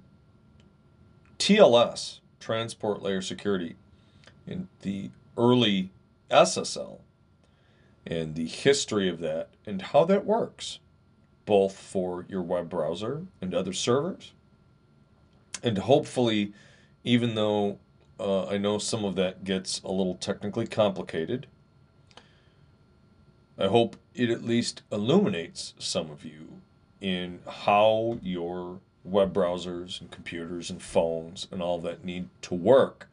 TLS, Transport Layer Security, in the early SSL, and the history of that and how that works, both for your web browser and other servers. And hopefully, even though uh, I know some of that gets a little technically complicated. I hope it at least illuminates some of you in how your web browsers and computers and phones and all that need to work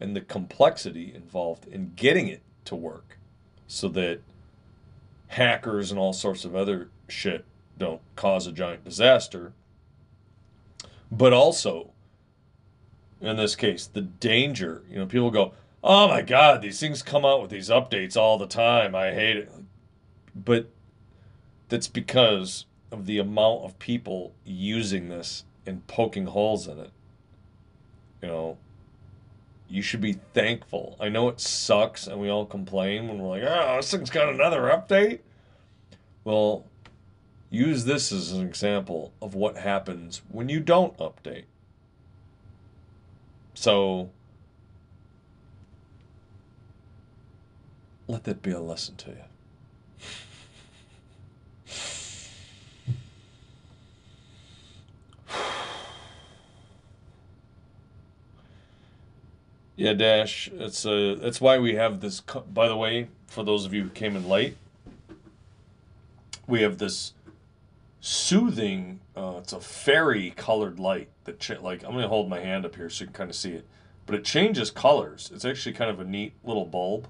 and the complexity involved in getting it to work so that hackers and all sorts of other shit don't cause a giant disaster. But also, in this case, the danger. You know, people go, oh my God, these things come out with these updates all the time. I hate it. But that's because of the amount of people using this and poking holes in it. You know, you should be thankful. I know it sucks and we all complain when we're like, oh, this thing's got another update. Well, use this as an example of what happens when you don't update. So, let that be a lesson to you. Yeah, Dash. It's uh, that's why we have this. By the way, for those of you who came in late, we have this soothing. Uh, it's a fairy colored light that cha- like I'm gonna hold my hand up here so you can kind of see it, but it changes colors. It's actually kind of a neat little bulb.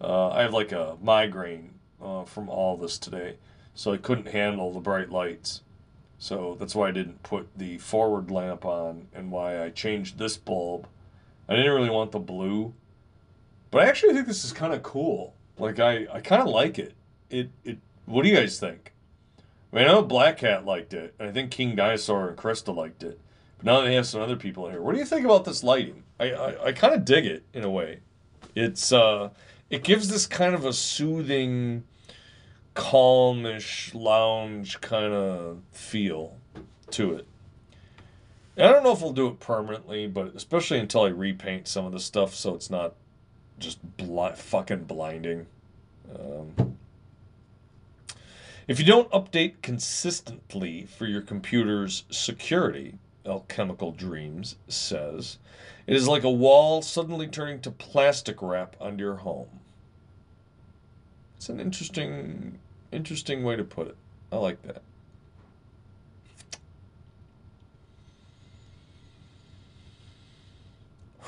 Uh, I have like a migraine uh, from all this today, so I couldn't handle the bright lights. So that's why I didn't put the forward lamp on, and why I changed this bulb I didn't really want the blue, but I actually think this is kind of cool. Like I, I kind of like it. It, it. What do you guys think? I mean, I know Black Cat liked it, and I think King Dinosaur and Krista liked it. But now they have some other people here. What do you think about this lighting? I, I, I kind of dig it in a way. It's uh, it gives this kind of a soothing, calmish lounge kind of feel to it. I don't know if we'll do it permanently, but especially until I repaint some of the stuff so it's not just bl- fucking blinding. Um, if you don't update consistently for your computer's security, Alchemical Dreams says, it is like a wall suddenly turning to plastic wrap under your home. It's an interesting, interesting way to put it. I like that.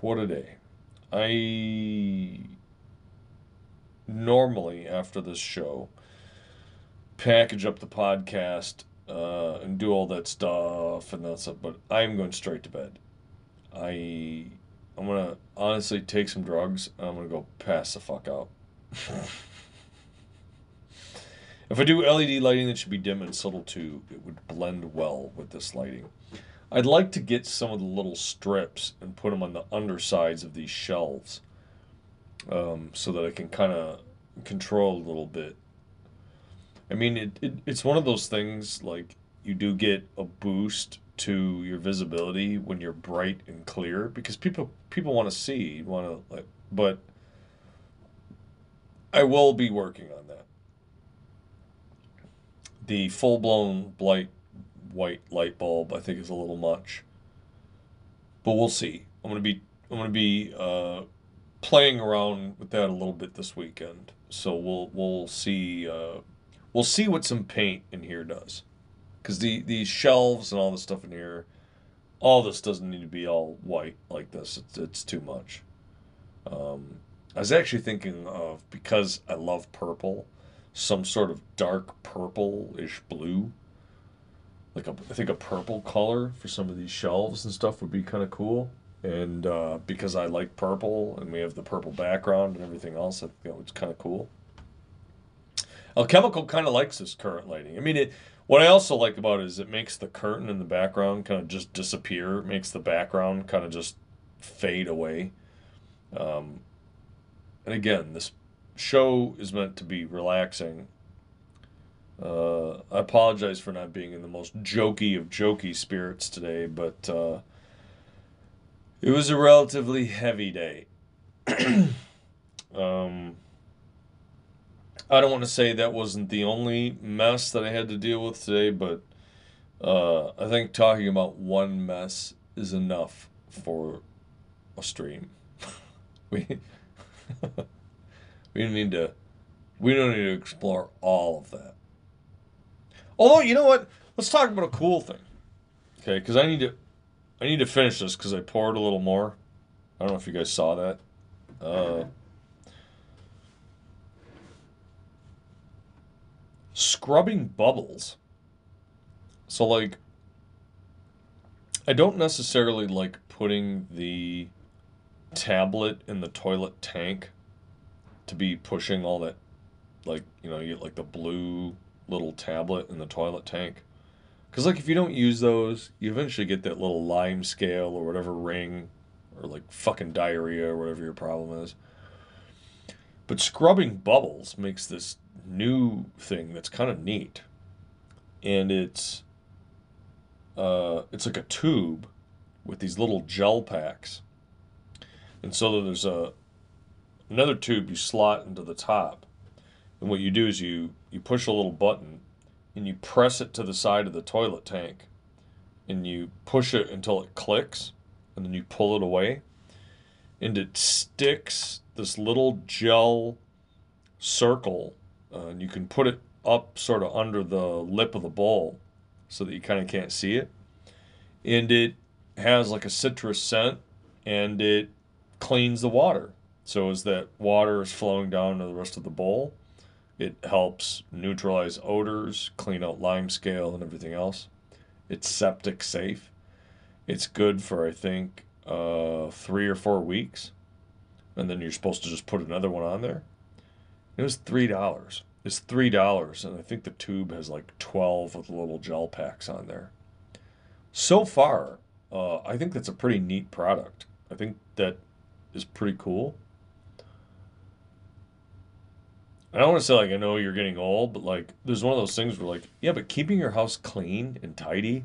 what a day. I normally, after this show, package up the podcast uh, and do all that stuff and that stuff, but I'm going straight to bed. I I'm gonna honestly take some drugs and I'm gonna go pass the fuck out. If I do LED lighting that should be dim and subtle too, it would blend well with this lighting. I'd like to get some of the little strips and put them on the undersides of these shelves um, so that I can kind of control a little bit. I mean, it, it, it's one of those things like you do get a boost to your visibility when you're bright and clear because people people want to see want to like but I will be working on that. The full blown blight white light bulb I think is a little much. But we'll see. I'm gonna be I'm gonna be uh, playing around with that a little bit this weekend. So we'll we'll see uh, we'll see what some paint in here does, because the these shelves and all the stuff in here, all this doesn't need to be all white like this. It's it's too much. Um, I was actually thinking of because I love purple, some sort of dark purple-ish blue like a, I think a purple color for some of these shelves and stuff would be kind of cool. And uh, because I like purple and we have the purple background and everything else, I think it's kind of cool. Alchemical kind of likes this current lighting. I mean, it. What I also like about it is it makes the curtain in the background kind of just disappear. It makes the background kind of just fade away. Um, and again, this show is meant to be relaxing uh, I apologize for not being in the most jokey of jokey spirits today, but uh, it was a relatively heavy day. um, I don't want to say that wasn't the only mess that I had to deal with today, but uh, I think talking about one mess is enough for a stream. we we need to we don't need to explore all of that. Although you know what, let's talk about a cool thing. Okay, because I need to I need to finish this because I poured a little more. I don't know if you guys saw that. Uh, scrubbing bubbles. So like I don't necessarily like putting the tablet in the toilet tank to be pushing all that like you know you get like the blue little tablet in the toilet tank? Because like if you don't use those you eventually get that little lime scale or whatever ring or like fucking diarrhea or whatever your problem is. But scrubbing bubbles makes this new thing that's kind of neat. And it's uh, it's like a tube with these little gel packs and so there's a another tube you slot into the top. And what you do is you you push a little button and you press it to the side of the toilet tank. And you push it until it clicks and then you pull it away. And it sticks this little gel circle uh, and you can put it up sort of under the lip of the bowl so that you kind of can't see it. And it has like a citrus scent and it cleans the water. So as that water is flowing down to the rest of the bowl, it helps neutralize odors, clean out lime scale and everything else. It's septic safe. It's good for I think uh, three or four weeks, and then you're supposed to just put another one on there. It was three dollars. It's three dollars, and I think the tube has like twelve of the little gel packs on there. So far, uh, I think that's a pretty neat product. I think that is pretty cool. I don't want to say like I know you're getting old, but like there's one of those things where like yeah, but keeping your house clean and tidy.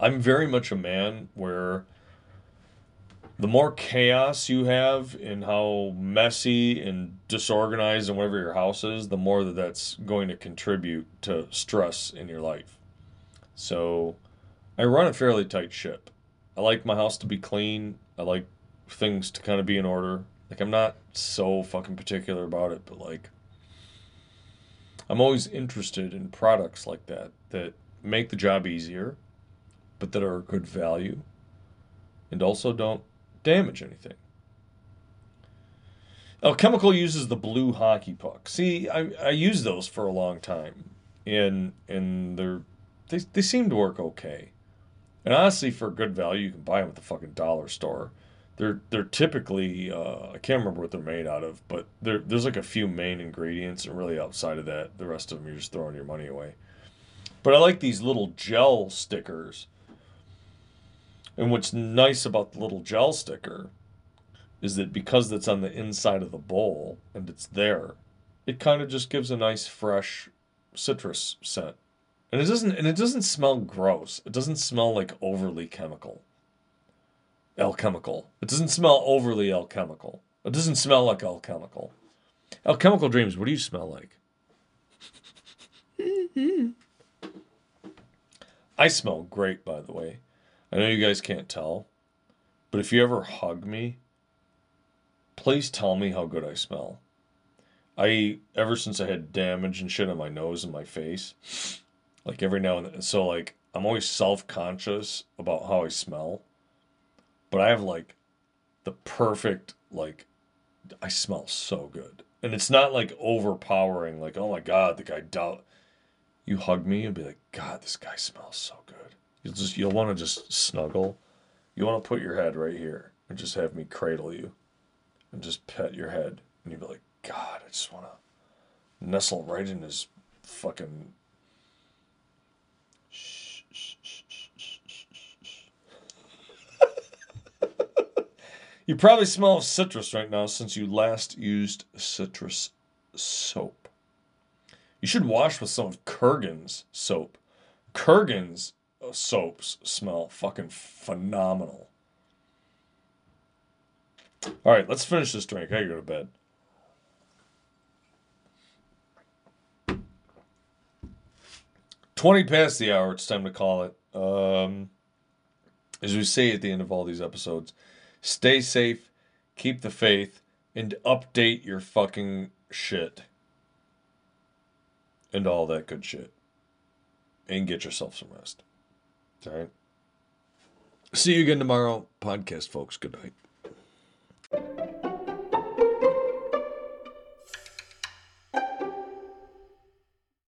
I'm very much a man where the more chaos you have in how messy and disorganized and whatever your house is, the more that that's going to contribute to stress in your life. So I run a fairly tight ship. I like my house to be clean. I like things to kind of be in order. Like I'm not so fucking particular about it, but like I'm always interested in products like that that make the job easier, but that are good value and also don't damage anything. Oh, Alchemical uses the blue hockey puck. See, I, I use those for a long time, and and they're they, they seem to work okay. And honestly, for good value, you can buy them at the fucking dollar store they're they're typically uh, I can't remember what they're made out of, but there's like a few main ingredients, and really outside of that, the rest of them you're just throwing your money away. But I like these little gel stickers. And what's nice about the little gel sticker is that because it's on the inside of the bowl and it's there, it kind of just gives a nice fresh citrus scent. And it doesn't and it doesn't smell gross. It doesn't smell like overly chemical alchemical. It doesn't smell overly alchemical. It doesn't smell like alchemical. Alchemical dreams, what do you smell like? I smell great, by the way. I know you guys can't tell, but if you ever hug me, please tell me how good I smell. I ever since I had damage and shit on my nose and my face, like every now and then, so like I'm always self conscious about how I smell but I have like the perfect like I smell so good. And it's not like overpowering, like, oh my god, the guy doubt you hug me and be like, God, this guy smells so good. You'll just you'll want to just snuggle. You want to put your head right here and just have me cradle you and just pet your head. And you'd be like, God, I just want to nestle right in his fucking You probably smell of citrus right now since you last used citrus soap. You should wash with some of Kurgan's soap. Kurgan's uh, soaps smell fucking phenomenal. All right, let's finish this drink. I gotta go to bed. Twenty past the hour. It's time to call it. Um, as we say at the end of all these episodes, Stay safe, keep the faith, and update your fucking shit. And all that good shit. And get yourself some rest. All right. See you again tomorrow. Podcast, folks. Good night.